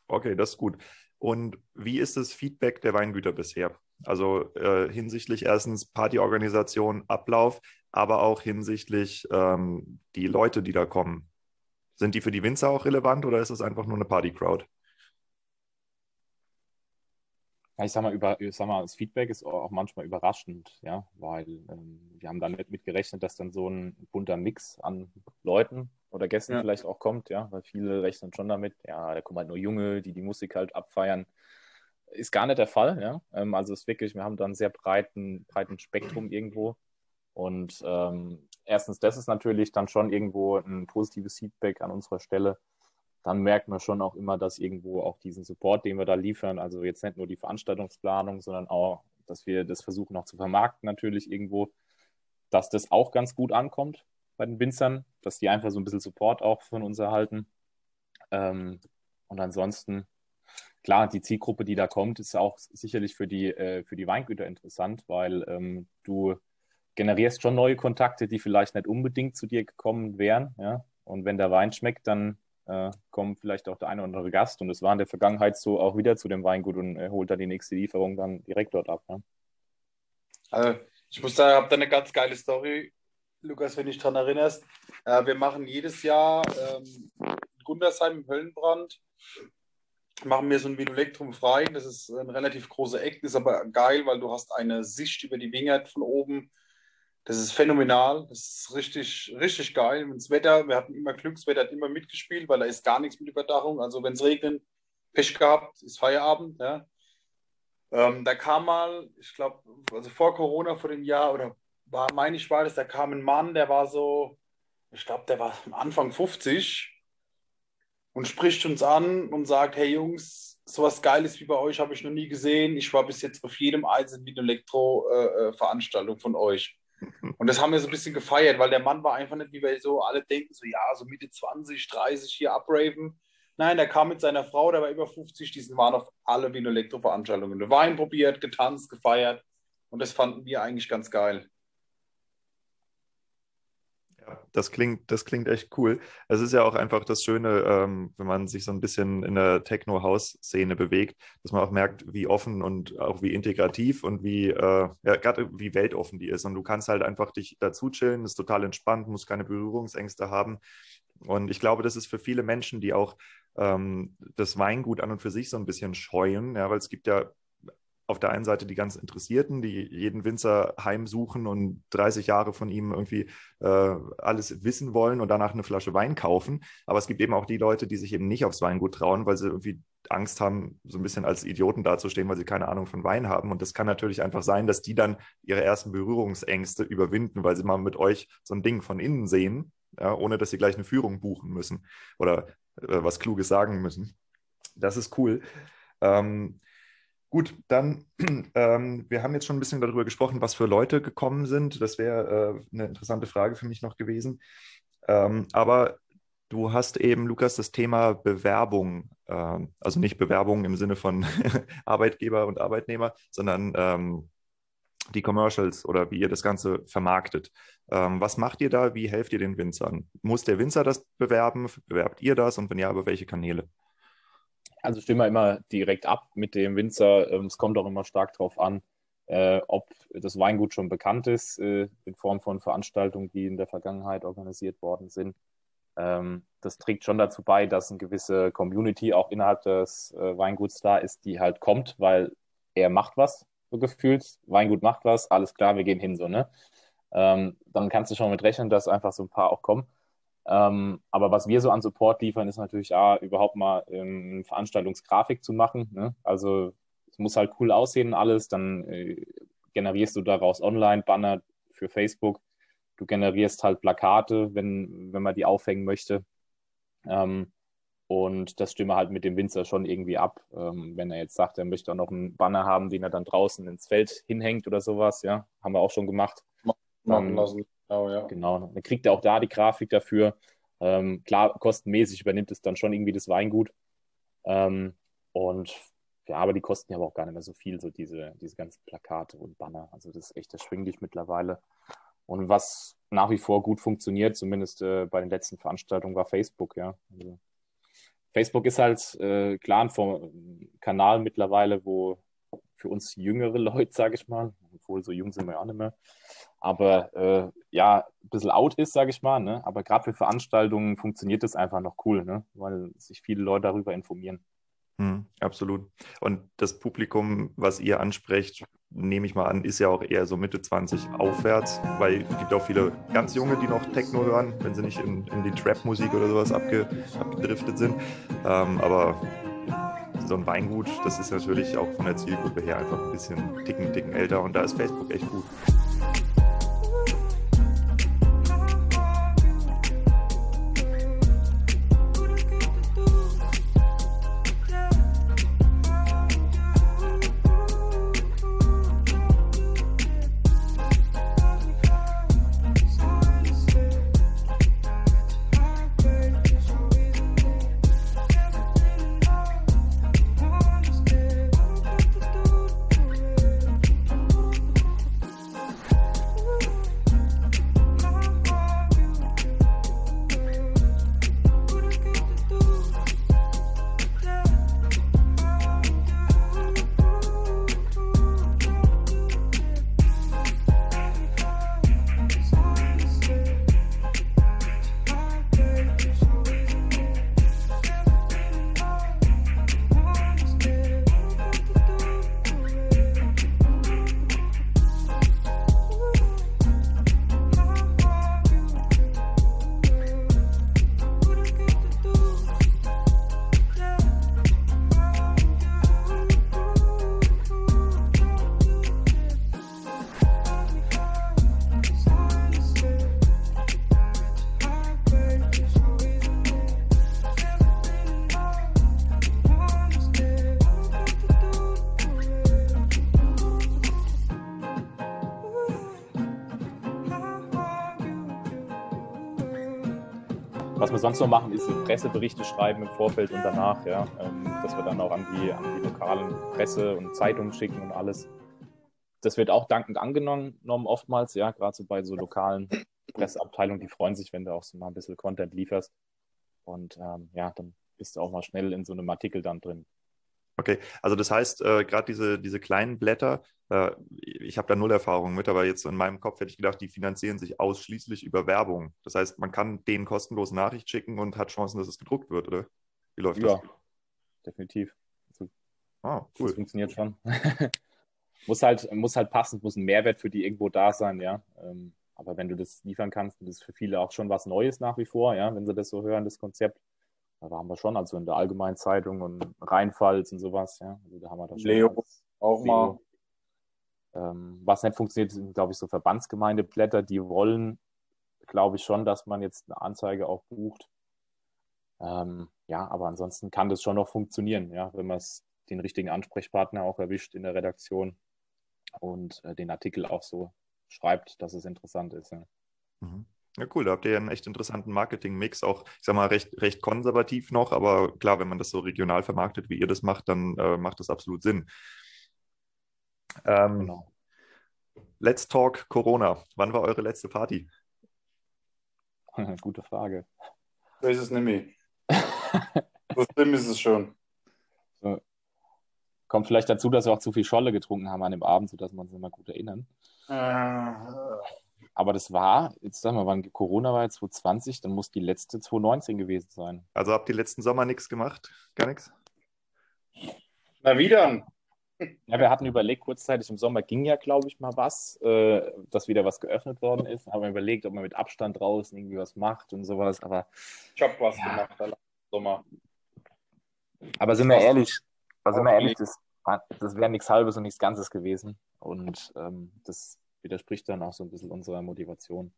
Okay, das ist gut. Und wie ist das Feedback der Weingüter bisher? Also äh, hinsichtlich erstens Partyorganisation, Ablauf, aber auch hinsichtlich ähm, die Leute, die da kommen. Sind die für die Winzer auch relevant oder ist es einfach nur eine Party-Crowd? Ja, ich sag mal, über, ich sag mal, das Feedback ist auch manchmal überraschend, ja, weil ähm, wir haben da nicht mit gerechnet, dass dann so ein bunter Mix an Leuten oder Gästen Ja. vielleicht auch kommt, ja, weil viele rechnen schon damit, ja, da kommen halt nur Junge, die die Musik halt abfeiern. Ist gar nicht der Fall, ja. Ähm, also es ist wirklich, wir haben da einen sehr breiten, breiten Spektrum irgendwo. Und ähm, erstens, das ist natürlich dann schon irgendwo ein positives Feedback an unserer Stelle dann merkt man schon auch immer, dass irgendwo auch diesen Support, den wir da liefern, also jetzt nicht nur die Veranstaltungsplanung, sondern auch, dass wir das versuchen noch zu vermarkten natürlich irgendwo, dass das auch ganz gut ankommt bei den Winzern, dass die einfach so ein bisschen Support auch von uns erhalten. Ähm, und ansonsten, klar, die Zielgruppe, die da kommt, ist auch sicherlich für die, äh, für die Weingüter interessant, weil ähm, du generierst schon neue Kontakte, die vielleicht nicht unbedingt zu dir gekommen wären. Ja? Und wenn der Wein schmeckt, dann äh, kommt vielleicht auch der eine oder andere Gast. Und es war in der Vergangenheit so auch wieder zu dem Weingut und äh, holt da die nächste Lieferung dann direkt dort ab. Ne? Also, ich muss sagen, ich habe da eine ganz geile Story, Lukas, wenn du dich daran erinnerst. Äh, wir machen jedes Jahr ähm, Gundersheim im Höllenbrand machen wir so ein Vinolektrum frei. Das ist ein relativ großer Eck, ist aber geil, weil du hast eine Sicht über die Wingert von oben. Das ist phänomenal. Das ist richtig, richtig geil. Und das Wetter, wir hatten immer Glück, das Wetter hat immer mitgespielt, weil da ist gar nichts mit Überdachung. Also wenn es regnet, Pech gehabt, ist Feierabend. Ja. Ähm, da kam mal, ich glaube, also vor Corona, vor dem Jahr, oder war, meine ich, war das, da kam ein Mann, der war so, ich glaube, der war Anfang 50 und spricht uns an und sagt, hey Jungs, sowas Geiles wie bei euch habe ich noch nie gesehen. Ich war bis jetzt auf jedem einzelnen Elektro-Veranstaltung äh, von euch. Und das haben wir so ein bisschen gefeiert, weil der Mann war einfach nicht, wie wir so alle denken, so ja, so Mitte 20, 30 hier abraven. Nein, der kam mit seiner Frau, der war über 50, die waren auf alle Wien Elektro-Veranstaltungen. Wein probiert, getanzt, gefeiert. Und das fanden wir eigentlich ganz geil. Das klingt, das klingt echt cool. Es ist ja auch einfach das Schöne, ähm, wenn man sich so ein bisschen in der Techno-House-Szene bewegt, dass man auch merkt, wie offen und auch wie integrativ und wie, äh, ja, gerade wie weltoffen die ist. Und du kannst halt einfach dich dazu chillen, ist total entspannt, musst keine Berührungsängste haben. Und ich glaube, das ist für viele Menschen, die auch ähm, das Weingut an und für sich so ein bisschen scheuen, ja, weil es gibt ja auf der einen Seite die ganz Interessierten, die jeden Winzer heimsuchen und 30 Jahre von ihm irgendwie äh, alles wissen wollen und danach eine Flasche Wein kaufen. Aber es gibt eben auch die Leute, die sich eben nicht aufs Weingut trauen, weil sie irgendwie Angst haben, so ein bisschen als Idioten dazustehen, weil sie keine Ahnung von Wein haben. Und das kann natürlich einfach sein, dass die dann ihre ersten Berührungsängste überwinden, weil sie mal mit euch so ein Ding von innen sehen, ja, ohne dass sie gleich eine Führung buchen müssen oder äh, was Kluges sagen müssen. Das ist cool. Ähm, Gut, dann, ähm, wir haben jetzt schon ein bisschen darüber gesprochen, was für Leute gekommen sind. Das wäre äh, eine interessante Frage für mich noch gewesen. Ähm, aber du hast eben, Lukas, das Thema Bewerbung, äh, also nicht Bewerbung im Sinne von Arbeitgeber und Arbeitnehmer, sondern ähm, die Commercials oder wie ihr das Ganze vermarktet. Ähm, was macht ihr da? Wie helft ihr den Winzern? Muss der Winzer das bewerben? Bewerbt ihr das? Und wenn ja, über welche Kanäle? Also stimmen wir immer direkt ab mit dem Winzer. Ähm, es kommt auch immer stark darauf an, äh, ob das Weingut schon bekannt ist äh, in Form von Veranstaltungen, die in der Vergangenheit organisiert worden sind. Ähm, das trägt schon dazu bei, dass eine gewisse Community auch innerhalb des äh, Weinguts da ist, die halt kommt, weil er macht was, so gefühlt. Weingut macht was, alles klar, wir gehen hin, so, ne? Ähm, dann kannst du schon mit rechnen, dass einfach so ein paar auch kommen. Ähm, aber was wir so an Support liefern, ist natürlich A, überhaupt mal ähm, Veranstaltungsgrafik zu machen. Ne? Also es muss halt cool aussehen alles. Dann äh, generierst du daraus Online-Banner für Facebook. Du generierst halt Plakate, wenn, wenn man die aufhängen möchte. Ähm, und das stimme halt mit dem Winzer schon irgendwie ab. Ähm, wenn er jetzt sagt, er möchte auch noch einen Banner haben, den er dann draußen ins Feld hinhängt oder sowas, ja, haben wir auch schon gemacht. Machen lassen. Oh, ja. Genau, dann kriegt er auch da die Grafik dafür. Ähm, klar, kostenmäßig übernimmt es dann schon irgendwie das Weingut. Ähm, und ja, aber die kosten ja auch gar nicht mehr so viel, so diese, diese ganzen Plakate und Banner. Also das ist echt erschwinglich mittlerweile. Und was nach wie vor gut funktioniert, zumindest äh, bei den letzten Veranstaltungen, war Facebook, ja. Also, Facebook ist halt äh, klar ein Kanal mittlerweile, wo für uns jüngere Leute, sage ich mal, obwohl so jung sind wir ja auch nicht mehr, aber äh, ja, ein bisschen out ist, sage ich mal. Ne? Aber gerade für Veranstaltungen funktioniert das einfach noch cool, ne? weil sich viele Leute darüber informieren. Hm, absolut. Und das Publikum, was ihr ansprecht, nehme ich mal an, ist ja auch eher so Mitte 20 aufwärts, weil es gibt auch viele ganz Junge, die noch Techno hören, wenn sie nicht in, in die Trap-Musik oder sowas abge, abgedriftet sind. Ähm, aber so ein Weingut, das ist natürlich auch von der Zielgruppe her einfach ein bisschen ticken, ticken älter und da ist Facebook echt gut. Wir sonst noch machen, ist Presseberichte schreiben im Vorfeld und danach, ja, ähm, dass wir dann auch an die, an die lokalen Presse und Zeitungen schicken und alles. Das wird auch dankend angenommen oftmals, ja, gerade so bei so lokalen Presseabteilungen, die freuen sich, wenn du auch so mal ein bisschen Content lieferst. Und ähm, ja, dann bist du auch mal schnell in so einem Artikel dann drin. Okay, also das heißt, äh, gerade diese, diese kleinen Blätter, äh, ich habe da null Erfahrung mit, aber jetzt in meinem Kopf hätte ich gedacht, die finanzieren sich ausschließlich über Werbung. Das heißt, man kann denen kostenlos Nachricht schicken und hat Chancen, dass es gedruckt wird, oder? Wie läuft Ja, das? definitiv. Also, Ah, Das cool. funktioniert schon. muss, halt, muss halt passen, muss ein Mehrwert für die irgendwo da sein, ja. Ähm, aber wenn du das liefern kannst, das ist für viele auch schon was Neues nach wie vor, ja, wenn sie das so hören, das Konzept. Da waren wir schon, also in der Allgemeinen Zeitung und Rheinpfalz und sowas, ja. Also da haben wir das schon. Leo Auch mal. Ähm, was nicht funktioniert, sind, glaube ich, so Verbandsgemeindeblätter, die wollen, glaube ich, schon, dass man jetzt eine Anzeige auch bucht. Ähm, ja, aber ansonsten kann das schon noch funktionieren, ja, wenn man es den richtigen Ansprechpartner auch erwischt in der Redaktion und äh, den Artikel auch so schreibt, dass es interessant ist. Ja. Mhm. Ja, cool, da habt ihr ja einen echt interessanten Marketing-Mix, auch, ich sag mal, recht, recht konservativ noch, aber klar, wenn man das so regional vermarktet, wie ihr das macht, dann äh, macht das absolut Sinn. Ähm, Genau. Let's Talk Corona. Wann war eure letzte Party? Gute Frage. So ist es mehr. So schlimm ist es schon. Kommt vielleicht dazu, dass wir auch zu viel Scholle getrunken haben an dem Abend, sodass wir uns immer gut erinnern. Äh, Aber das war, jetzt sagen wir, wann Corona war jetzt 2020, dann muss die letzte 2019 gewesen sein. Also habt ihr letzten Sommer nichts gemacht? Gar nichts? Na, wie dann? Ja, wir hatten überlegt, kurzzeitig im Sommer ging ja, glaube ich, mal was, äh, dass wieder was geöffnet worden ist. Haben wir überlegt, ob man mit Abstand draußen irgendwie was macht und sowas. Aber, Ich hab was Ja. gemacht, Alter. Sommer. aber sind wir ehrlich, also sind wir ehrlich, das, das wäre nichts Halbes und nichts Ganzes gewesen. Und ähm, das widerspricht dann auch so ein bisschen unserer Motivation.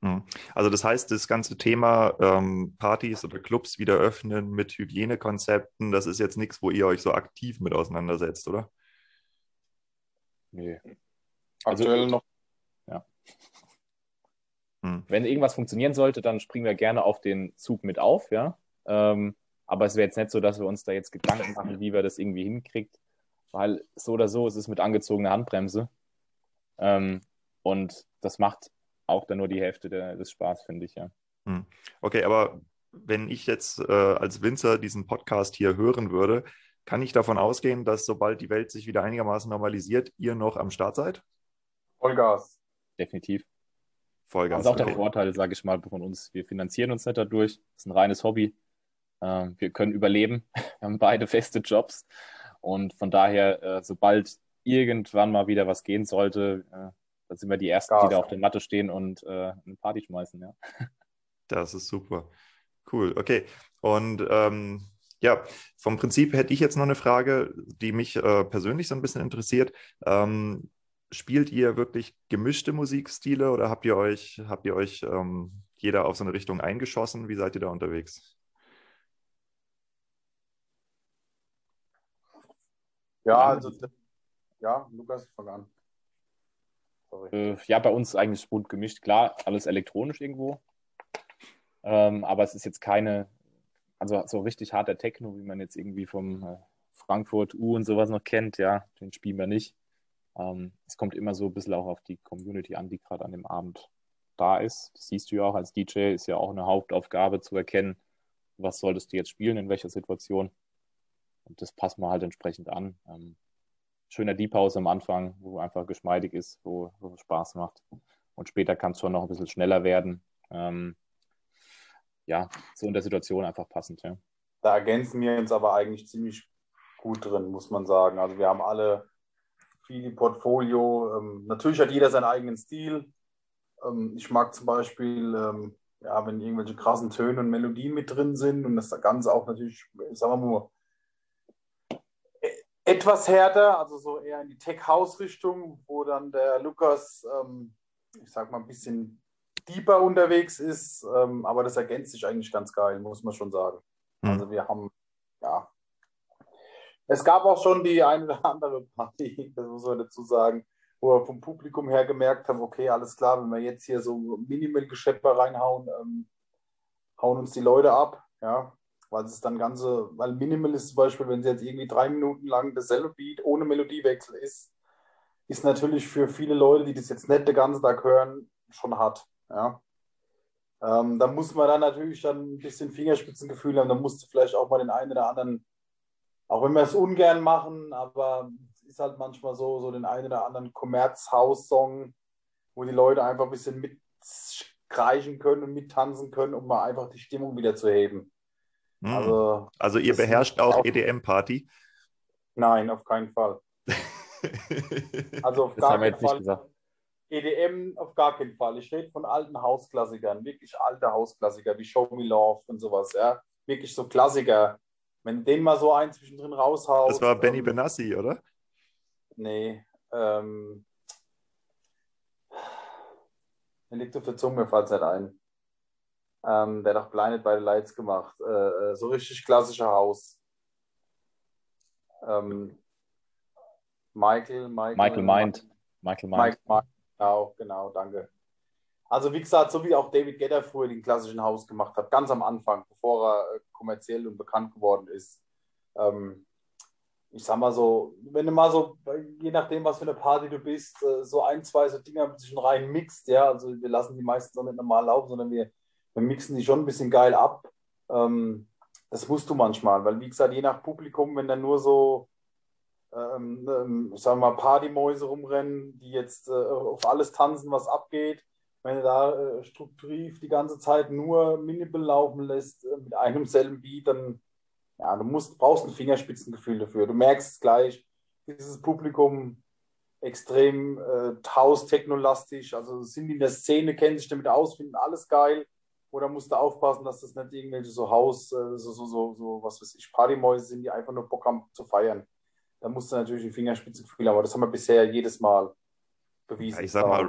Mhm. Also das heißt, das ganze Thema ähm, Partys oder Clubs wieder öffnen mit Hygienekonzepten, das ist jetzt nichts, wo ihr euch so aktiv mit auseinandersetzt, oder? Aktuell Also- noch. Mhm. Wenn irgendwas funktionieren sollte, dann springen wir gerne auf den Zug mit auf, ja. Ähm, aber es wäre jetzt nicht so, dass wir uns da jetzt Gedanken machen, wie wir das irgendwie hinkriegt, weil so oder so ist es mit angezogener Handbremse. Ähm, und das macht auch dann nur die Hälfte der, des Spaß, finde ich, ja. Okay, aber wenn ich jetzt äh, als Winzer diesen Podcast hier hören würde, kann ich davon ausgehen, dass sobald die Welt sich wieder einigermaßen normalisiert, ihr noch am Start seid? Vollgas. Definitiv. Vollgas. Das ist auch der okay. Vorteil, sage ich mal, von uns. Wir finanzieren uns nicht dadurch. Das ist ein reines Hobby. Ähm, wir können überleben. Wir haben beide feste Jobs. Und von daher, äh, sobald irgendwann mal wieder was gehen sollte, äh, dann sind wir die Ersten, die Gas. da auf der Matte stehen und äh, eine Party schmeißen. Ja. Das ist super. Cool, okay. Und ähm, ja, vom Prinzip hätte ich jetzt noch eine Frage, die mich äh, persönlich so ein bisschen interessiert. Ähm, spielt ihr wirklich gemischte Musikstile oder habt ihr euch, habt ihr euch ähm, jeder auf so eine Richtung eingeschossen? Wie seid ihr da unterwegs? Ja, also. Ja, Lukas, fang an. Sorry. Äh, ja, bei uns eigentlich bunt gemischt. Klar, alles elektronisch irgendwo. Ähm, aber es ist jetzt keine, also so richtig harter Techno, wie man jetzt irgendwie vom äh, Frankfurt U und sowas noch kennt, ja, den spielen wir nicht. Ähm, es kommt immer so ein bisschen auch auf die Community an, die gerade an dem Abend da ist. Das siehst du ja auch als DJ, ist ja auch eine Hauptaufgabe zu erkennen, was solltest du jetzt spielen, in welcher Situation. Und das passen wir halt entsprechend an. Ähm, schöner Deep House am Anfang, wo einfach geschmeidig ist, wo, wo Spaß macht. Und später kann es schon noch ein bisschen schneller werden. Ähm, ja, so in der Situation einfach passend, ja. Da ergänzen wir uns aber eigentlich ziemlich gut drin, muss man sagen. Also wir haben alle viel Portfolio. Ähm, natürlich hat jeder seinen eigenen Stil. Ähm, ich mag zum Beispiel, ähm, ja, wenn irgendwelche krassen Töne und Melodien mit drin sind und das Ganze auch natürlich, sagen wir mal, etwas härter, also so eher in die Tech-House-Richtung, wo dann der Lukas, ähm, ich sag mal, ein bisschen deeper unterwegs ist. Ähm, aber das ergänzt sich eigentlich ganz geil, muss man schon sagen. Hm. Also wir haben, ja. Es gab auch schon die eine oder andere Party, das muss man dazu sagen, wo wir vom Publikum her gemerkt haben, okay, alles klar, wenn wir jetzt hier so Minimal-Geschäpper reinhauen, ähm, hauen uns die Leute ab, ja, weil es dann ganze, weil Minimal ist zum Beispiel, wenn sie jetzt irgendwie drei Minuten lang dasselbe Beat ohne Melodiewechsel ist, ist natürlich für viele Leute, die das jetzt nicht den ganzen Tag hören, schon hart, ja. Ähm, da muss man dann natürlich dann ein bisschen Fingerspitzengefühl haben, da musst du vielleicht auch mal den einen oder anderen, auch wenn wir es ungern machen, aber es ist halt manchmal so, so den einen oder anderen Kommerzhaus-Song, wo die Leute einfach ein bisschen mitkreischen können und mittanzen können, um mal einfach die Stimmung wieder zu heben. Hm. Also, Also ihr beherrscht auch auch- EDM-Party. nein, auf keinen Fall. Also auf Das gar keinen Fall. gesagt. EDM auf gar keinen Fall. Ich rede von alten Hausklassikern, wirklich alte Hausklassiker wie Show Me Love und sowas, ja. Wirklich so Klassiker. Wenn den mal so ein zwischendrin raushaust. Das war Benny ähm, Benassi, oder? Nee. Ähm, der liegt auf der Zunge, mir fällt nicht ein. Ähm, der hat auch Blinded by the Lights gemacht. Äh, äh, so richtig klassischer Haus. Ähm, Michael, Michael, Michael Mind. Michael Mind. Mike, Mike, genau, genau, danke. Also wie gesagt, so wie auch David Guetta früher den klassischen Haus gemacht hat, ganz am Anfang, bevor er äh, kommerziell und bekannt geworden ist. Ähm, ich sag mal so, wenn du mal so, je nachdem, was für eine Party du bist, äh, so ein, zwei so Dinger zwischen rein mixt, ja, also wir lassen die meisten auch nicht normal laufen, sondern wir, wir mixen die schon ein bisschen geil ab. Ähm, das musst du manchmal, weil wie gesagt, je nach Publikum, wenn dann nur so ähm, ähm, sagen wir mal, Partymäuse rumrennen, die jetzt äh, auf alles tanzen, was abgeht. Wenn du da äh, strukturiv die ganze Zeit nur Minimal laufen lässt äh, mit einem selben Beat, dann ja, du musst, brauchst ein Fingerspitzengefühl dafür. Du merkst es gleich, dieses Publikum extrem äh, House-Techno-lastig, also sind in der Szene, kennen sich damit aus, finden alles geil. Oder musst du aufpassen, dass das nicht irgendwelche so Haus, äh, so, so, so, so, was weiß ich, Partymäuse sind, die einfach nur Bock haben zu feiern da musst du natürlich ein Fingerspitzengefühl haben, aber das haben wir bisher jedes Mal bewiesen. Ja, ich sag mal,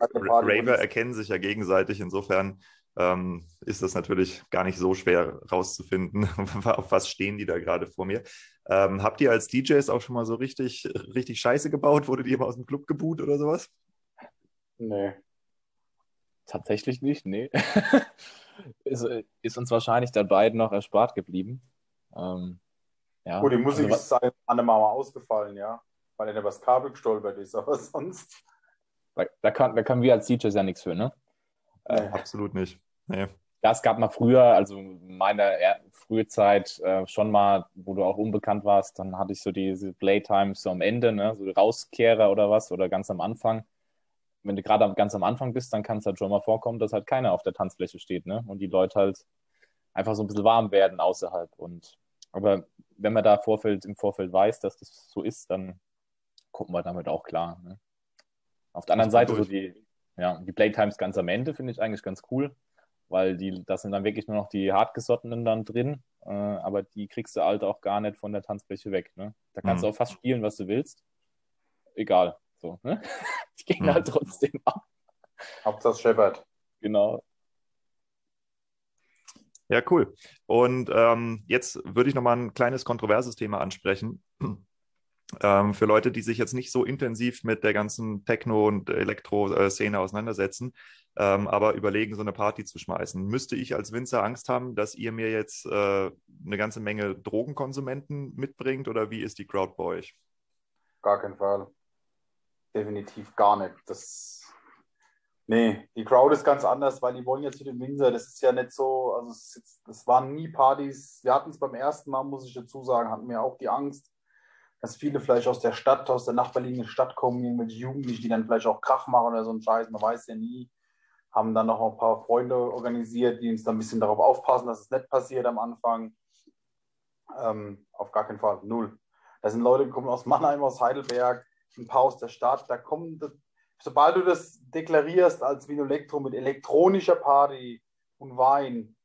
Raver erkennen sich ja gegenseitig. Insofern ähm, ist das natürlich gar nicht so schwer rauszufinden, auf was stehen die da gerade vor mir. Ähm, habt ihr als DJs auch schon mal so richtig, richtig Scheiße gebaut? Wurdet ihr mal aus dem Club geboot oder sowas? Nee. Tatsächlich nicht, nee. ist, ist uns wahrscheinlich dann beiden noch erspart geblieben. Ähm, ja, Gut, die Musik also, ist an einem Mal ausgefallen, ja, weil er übers Kabel gestolpert ist, aber sonst. da, da, kann, da können wir als DJs ja nichts für, ne? Nee. Absolut nicht. Nee. Ja, es gab mal früher, also meine er- frühe Zeit äh, schon mal, wo du auch unbekannt warst, dann hatte ich so diese Playtimes so am Ende, ne, so Rauskehrer oder was, oder ganz am Anfang. Wenn du gerade ganz am Anfang bist, dann kann es halt schon mal vorkommen, dass halt keiner auf der Tanzfläche steht, ne, und die Leute halt einfach so ein bisschen warm werden außerhalb. Und aber wenn man da Vorfeld, im Vorfeld weiß, dass das so ist, dann gucken wir damit auch klar. Ne? Auf der anderen Seite so durch. die, ja, die Playtimes ganz am Ende finde ich eigentlich ganz cool weil die, das sind dann wirklich nur noch die hartgesottenen dann drin, äh, aber die kriegst du halt auch gar nicht von der Tanzfläche weg. Ne? Da kannst Mhm. du auch fast spielen, was du willst. Egal. So, ne? Die gehen Mhm. halt trotzdem ab. Hauptsache Shepard. Genau. Ja, cool. Und ähm, jetzt würde ich nochmal ein kleines kontroverses Thema ansprechen. Ähm, für Leute, die sich jetzt nicht so intensiv mit der ganzen Techno- und Elektro-Szene auseinandersetzen, ähm, aber überlegen, so eine Party zu schmeißen. Müsste ich als Winzer Angst haben, dass ihr mir jetzt äh, eine ganze Menge Drogenkonsumenten mitbringt oder wie ist die Crowd bei euch? Gar kein Fall. Definitiv gar nicht. Das. Nee, die Crowd ist ganz anders, weil die wollen ja zu dem Winzer. Das ist ja nicht so, also jetzt, das waren nie Partys. Wir hatten es beim ersten Mal, muss ich dazu sagen, hatten wir auch die Angst, dass viele vielleicht aus der Stadt, aus der nachbarliegenden Stadt kommen, irgendwelche Jugendliche, die dann vielleicht auch Krach machen oder so ein Scheiß, man weiß ja nie. Haben dann noch ein paar Freunde organisiert, die uns dann ein bisschen darauf aufpassen, dass es nicht passiert am Anfang. Ähm, auf gar keinen Fall, null. Da sind Leute gekommen aus Mannheim, aus Heidelberg, ein paar aus der Stadt. Da kommen, sobald du das deklarierst als Vino Elektro mit elektronischer Party und Wein,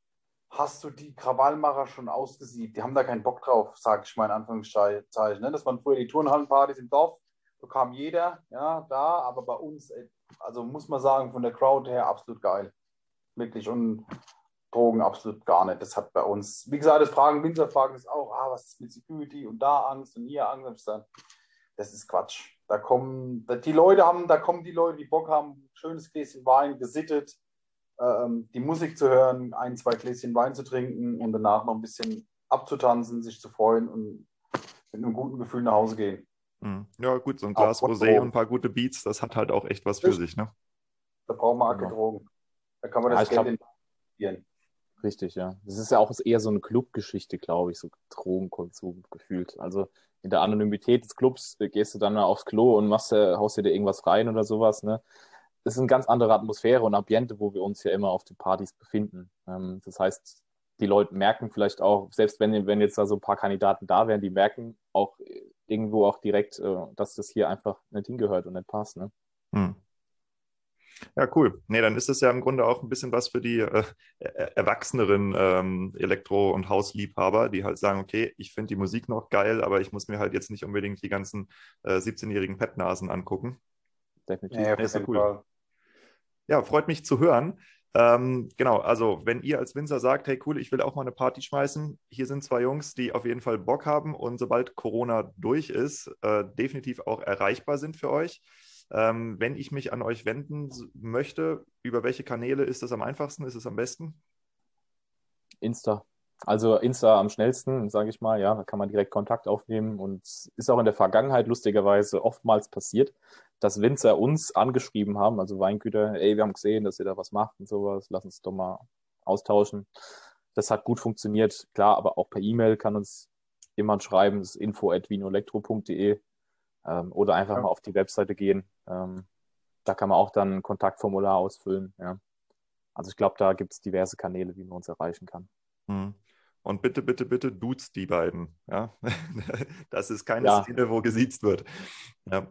hast du die Krawallmacher schon ausgesiebt. Die haben da keinen Bock drauf, sage ich mal in Anführungszeichen. Ne? Das waren früher die Turnhallenpartys im Dorf, Da kam jeder, ja, da, aber bei uns, äh, also muss man sagen, von der Crowd her absolut geil. Wirklich. Und Drogen absolut gar nicht. Das hat bei uns, wie gesagt, das Fragen, Winzer fragen das auch, ah, was ist mit Security und da Angst und hier Angst. Das ist Quatsch. Da kommen, die Leute haben, da kommen die Leute, die Bock haben, schönes Gläschen Wein, gesittet, ähm, die Musik zu hören, ein, zwei Gläschen Wein zu trinken und danach noch ein bisschen abzutanzen, sich zu freuen und mit einem guten Gefühl nach Hause gehen. Mhm. Ja, gut, so ein Glas Rosé und ein paar gute Beats, das hat halt auch echt was für sich, ne? Da brauchen wir Genau. Drogen. Da kann man Ja, das glaub- Geld investieren. Richtig, ja. Das ist ja auch eher so eine Clubgeschichte, glaube ich, so Drogenkonsum gefühlt. Also in der Anonymität des Clubs äh, gehst du dann mal aufs Klo und machst, äh, haust dir da irgendwas rein oder sowas, ne? Das ist eine ganz andere Atmosphäre und Ambiente, wo wir uns ja immer auf den Partys befinden. Ähm, das heißt, die Leute merken vielleicht auch, selbst wenn, wenn jetzt da so ein paar Kandidaten da wären, die merken auch äh, irgendwo auch direkt, dass das hier einfach nicht hingehört und nicht passt, ne? Hm. Ja, cool. Nee, dann ist das ja im Grunde auch ein bisschen was für die äh, er- erwachseneren ähm, Elektro- und Hausliebhaber, die halt sagen, okay, ich finde die Musik noch geil, aber ich muss mir halt jetzt nicht unbedingt die ganzen äh, 17-jährigen Pettnasen angucken. Definitiv. Ja, ist jeden cool. Fall. Ja, freut mich zu hören. Ähm, genau, also wenn ihr als Winzer sagt, hey cool, ich will auch mal eine Party schmeißen, hier sind zwei Jungs, die auf jeden Fall Bock haben und sobald Corona durch ist, äh, definitiv auch erreichbar sind für euch. Ähm, wenn ich mich an euch wenden möchte, über welche Kanäle ist das am einfachsten, ist es am besten? Insta. Also Insta am schnellsten, sage ich mal, ja, da kann man direkt Kontakt aufnehmen und ist auch in der Vergangenheit lustigerweise oftmals passiert, dass Winzer uns angeschrieben haben, also Weingüter, ey, wir haben gesehen, dass ihr da was macht und sowas, lass uns doch mal austauschen. Das hat gut funktioniert, klar, aber auch per E-Mail kann uns jemand schreiben, das ist info.vinoelektro.de ähm, oder einfach Ja. mal auf die Webseite gehen. Ähm, da kann man auch dann ein Kontaktformular ausfüllen, ja. Also ich glaube, da gibt es diverse Kanäle, wie man uns erreichen kann. Hm. Und bitte, bitte, bitte duzt die beiden. Ja? Das ist keine Ja. Szene, wo gesiezt wird. Ja.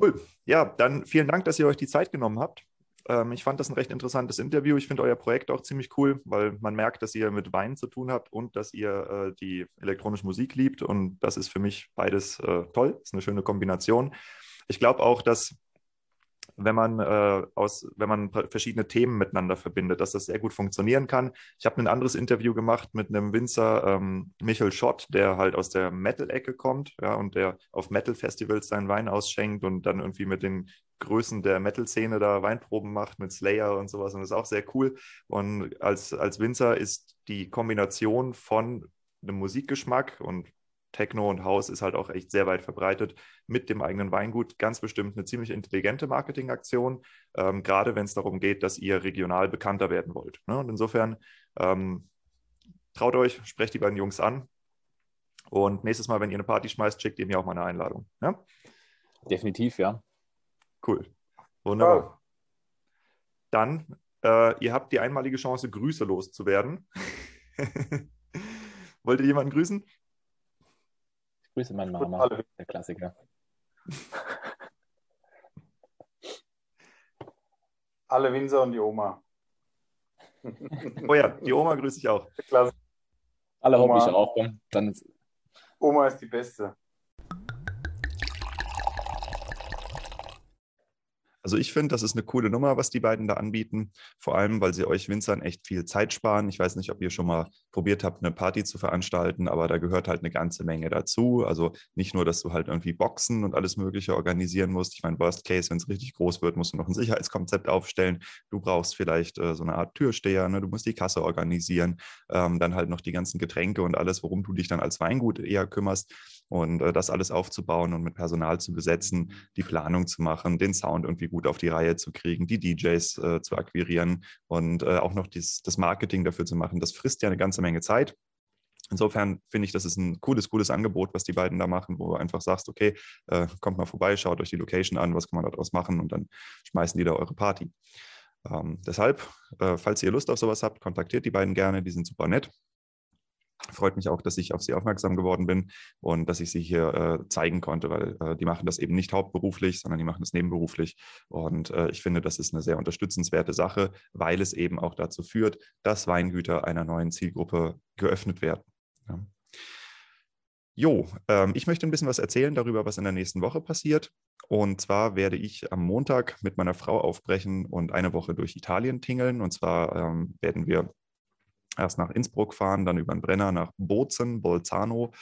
Cool. Ja, dann vielen Dank, dass ihr euch die Zeit genommen habt. Ähm, ich fand das ein recht interessantes Interview. Ich finde euer Projekt auch ziemlich cool, weil man merkt, dass ihr mit Wein zu tun habt und dass ihr äh, die elektronische Musik liebt. Und das ist für mich beides äh, toll. Ist eine schöne Kombination. Ich glaube auch, dass wenn man äh, aus, wenn man verschiedene Themen miteinander verbindet, dass das sehr gut funktionieren kann. Ich habe ein anderes Interview gemacht mit einem Winzer, ähm, Michael Schott, der halt aus der Metal-Ecke kommt, ja, und der auf Metal-Festivals seinen Wein ausschenkt und dann irgendwie mit den Größen der Metal-Szene da Weinproben macht mit Slayer und sowas. Und das ist auch sehr cool. Und als, als Winzer ist die Kombination von einem Musikgeschmack und Techno und House ist halt auch echt sehr weit verbreitet mit dem eigenen Weingut ganz bestimmt eine ziemlich intelligente Marketingaktion, ähm, gerade wenn es darum geht, dass ihr regional bekannter werden wollt. Ne? Und insofern ähm, traut euch, sprecht die beiden Jungs an und nächstes Mal, wenn ihr eine Party schmeißt, schickt ihr mir auch mal eine Einladung. Ja? Definitiv, ja. Cool. Wunderbar. Ja. Dann, äh, ihr habt die einmalige Chance, Grüße loszuwerden. Wollt ihr jemanden grüßen? Ich grüße meine Mama, alle. der Klassiker. Alle Winzer und die Oma. Oh ja, die Oma grüße ich auch. Klasse. Alle Oma. hoffe ich auch. Dann ist Oma ist die Beste. Also ich finde, das ist eine coole Nummer, was die beiden da anbieten. Vor allem, weil sie euch Winzern echt viel Zeit sparen. Ich weiß nicht, ob ihr schon mal probiert habt, eine Party zu veranstalten, aber da gehört halt eine ganze Menge dazu. Also nicht nur, dass du halt irgendwie Boxen und alles Mögliche organisieren musst. Ich meine, Worst Case, wenn es richtig groß wird, musst du noch ein Sicherheitskonzept aufstellen. Du brauchst vielleicht äh, so eine Art Türsteher, ne? du musst die Kasse organisieren, ähm, dann halt noch die ganzen Getränke und alles, worum du dich dann als Weingut eher kümmerst. Und äh, das alles aufzubauen und mit Personal zu besetzen, die Planung zu machen, den Sound irgendwie gut auf die Reihe zu kriegen, die DJs äh, zu akquirieren und äh, auch noch dies, das Marketing dafür zu machen, das frisst ja eine ganze Menge Zeit. Insofern finde ich, das ist ein cooles, cooles Angebot, was die beiden da machen, wo du einfach sagst, okay, äh, kommt mal vorbei, schaut euch die Location an, was kann man daraus machen und dann schmeißen die da eure Party. Ähm, deshalb, äh, falls ihr Lust auf sowas habt, kontaktiert die beiden gerne, die sind super nett. Freut mich auch, dass ich auf sie aufmerksam geworden bin und dass ich sie hier äh, zeigen konnte, weil äh, die machen das eben nicht hauptberuflich, sondern die machen das nebenberuflich. Und äh, ich finde, das ist eine sehr unterstützenswerte Sache, weil es eben auch dazu führt, dass Weingüter einer neuen Zielgruppe geöffnet werden. Ja. Jo, ähm, ich möchte ein bisschen was erzählen darüber, was in der nächsten Woche passiert. Und zwar werde ich am Montag mit meiner Frau aufbrechen und eine Woche durch Italien tingeln. Und zwar ähm, werden wir erst nach Innsbruck fahren, dann über den Brenner nach Bozen, Bolzano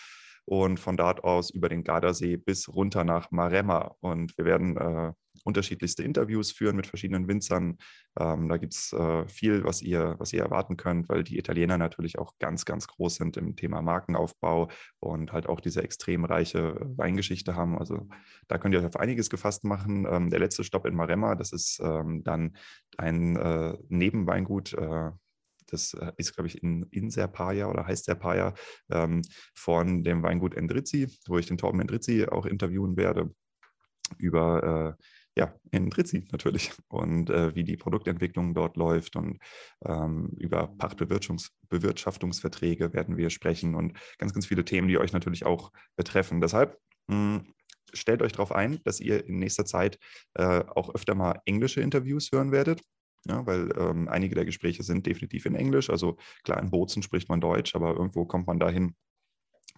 und von dort aus über den Gardasee bis runter nach Maremma. Und wir werden äh, unterschiedlichste Interviews führen mit verschiedenen Winzern. Ähm, da gibt es äh, viel, was ihr, was ihr erwarten könnt, weil die Italiener natürlich auch ganz, ganz groß sind im Thema Markenaufbau und halt auch diese extrem reiche Weingeschichte haben. Also da könnt ihr euch auf einiges gefasst machen. Ähm, der letzte Stopp in Maremma, das ist ähm, dann ein äh, Nebenweingut. Das äh, ist, glaube ich, in, in Serpaia oder heißt Serpaia ähm, von dem Weingut Endrizzi, wo ich den Torben Endrizzi auch interviewen werde über äh, ja, Endrizzi natürlich und äh, wie die Produktentwicklung dort läuft und ähm, über Pachtbewirtschaftungsverträge werden wir sprechen und ganz, ganz viele Themen, die euch natürlich auch betreffen. Deshalb mh, hm, stellt euch darauf ein, dass ihr in nächster Zeit äh, auch öfter mal englische Interviews hören werdet. Ja, weil ähm, einige der Gespräche sind definitiv in Englisch. Also klar, in Bozen spricht man Deutsch, aber irgendwo kommt man dahin,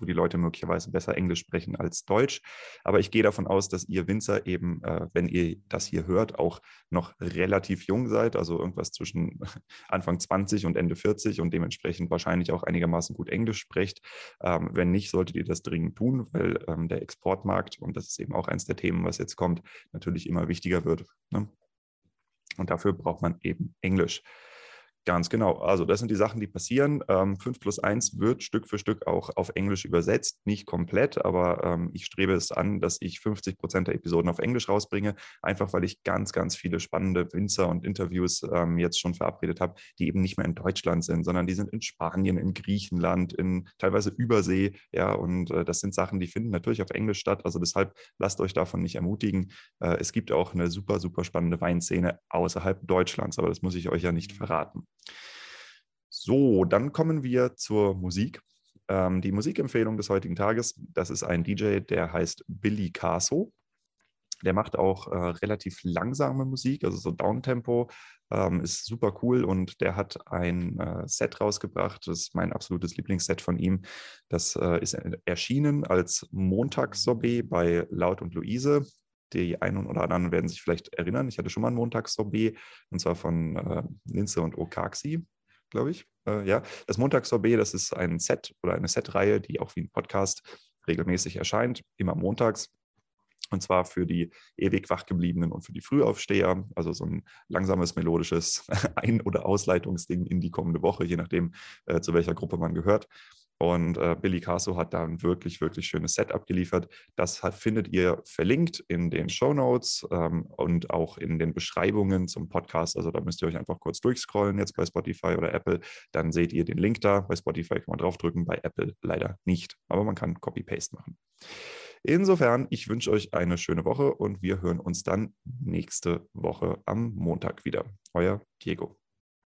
wo die Leute möglicherweise besser Englisch sprechen als Deutsch. Aber ich gehe davon aus, dass ihr Winzer eben, äh, wenn ihr das hier hört, auch noch relativ jung seid, also irgendwas zwischen Anfang 20 und Ende 40 und dementsprechend wahrscheinlich auch einigermaßen gut Englisch sprecht. Ähm, wenn nicht, solltet ihr das dringend tun, weil ähm, der Exportmarkt, und das ist eben auch eins der Themen, was jetzt kommt, natürlich immer wichtiger wird. Ne? Und dafür braucht man eben Englisch. Ganz genau. Also das sind die Sachen, die passieren. Ähm, 5 plus 1 wird Stück für Stück auch auf Englisch übersetzt. Nicht komplett, aber ähm, ich strebe es an, dass ich 50 Prozent der Episoden auf Englisch rausbringe, einfach weil ich ganz, ganz viele spannende Winzer und Interviews ähm, jetzt schon verabredet habe, die eben nicht mehr in Deutschland sind, sondern die sind in Spanien, in Griechenland, in teilweise Übersee. Ja, und äh, das sind Sachen, die finden natürlich auf Englisch statt. Also deshalb lasst euch davon nicht ermutigen. Äh, es gibt auch eine super, super spannende Weinszene außerhalb Deutschlands, aber das muss ich euch ja nicht verraten. So, dann kommen wir zur Musik. Ähm, die Musikempfehlung des heutigen Tages, das ist ein DJ, der heißt Billy Caso. Der macht auch äh, relativ langsame Musik, also so Downtempo, ähm, ist super cool und der hat ein äh, Set rausgebracht, das ist mein absolutes Lieblingsset von ihm. Das äh, ist erschienen als Montagssorbet bei Laut und Luise. Die einen oder anderen werden sich vielleicht erinnern, ich hatte schon mal ein Montagssorbet und zwar von äh, Linze und Okaxi glaube ich. Äh, ja, das Montagssorbet, das ist ein Set oder eine Setreihe, die auch wie ein Podcast regelmäßig erscheint, immer montags. Und zwar für die ewig wachgebliebenen und für die Frühaufsteher. Also so ein langsames, melodisches Ein- oder Ausleitungsding in die kommende Woche, je nachdem, äh, zu welcher Gruppe man gehört. Und äh, Billy Caso hat da ein wirklich, wirklich schönes Setup geliefert. Das hat, findet ihr verlinkt in den Show Notes ähm, und auch in den Beschreibungen zum Podcast. Also da müsst ihr euch einfach kurz durchscrollen jetzt bei Spotify oder Apple. Dann seht ihr den Link da. Bei Spotify kann man draufdrücken, bei Apple leider nicht. Aber man kann Copy-Paste machen. Insofern, ich wünsche euch eine schöne Woche und wir hören uns dann nächste Woche am Montag wieder. Euer Diego.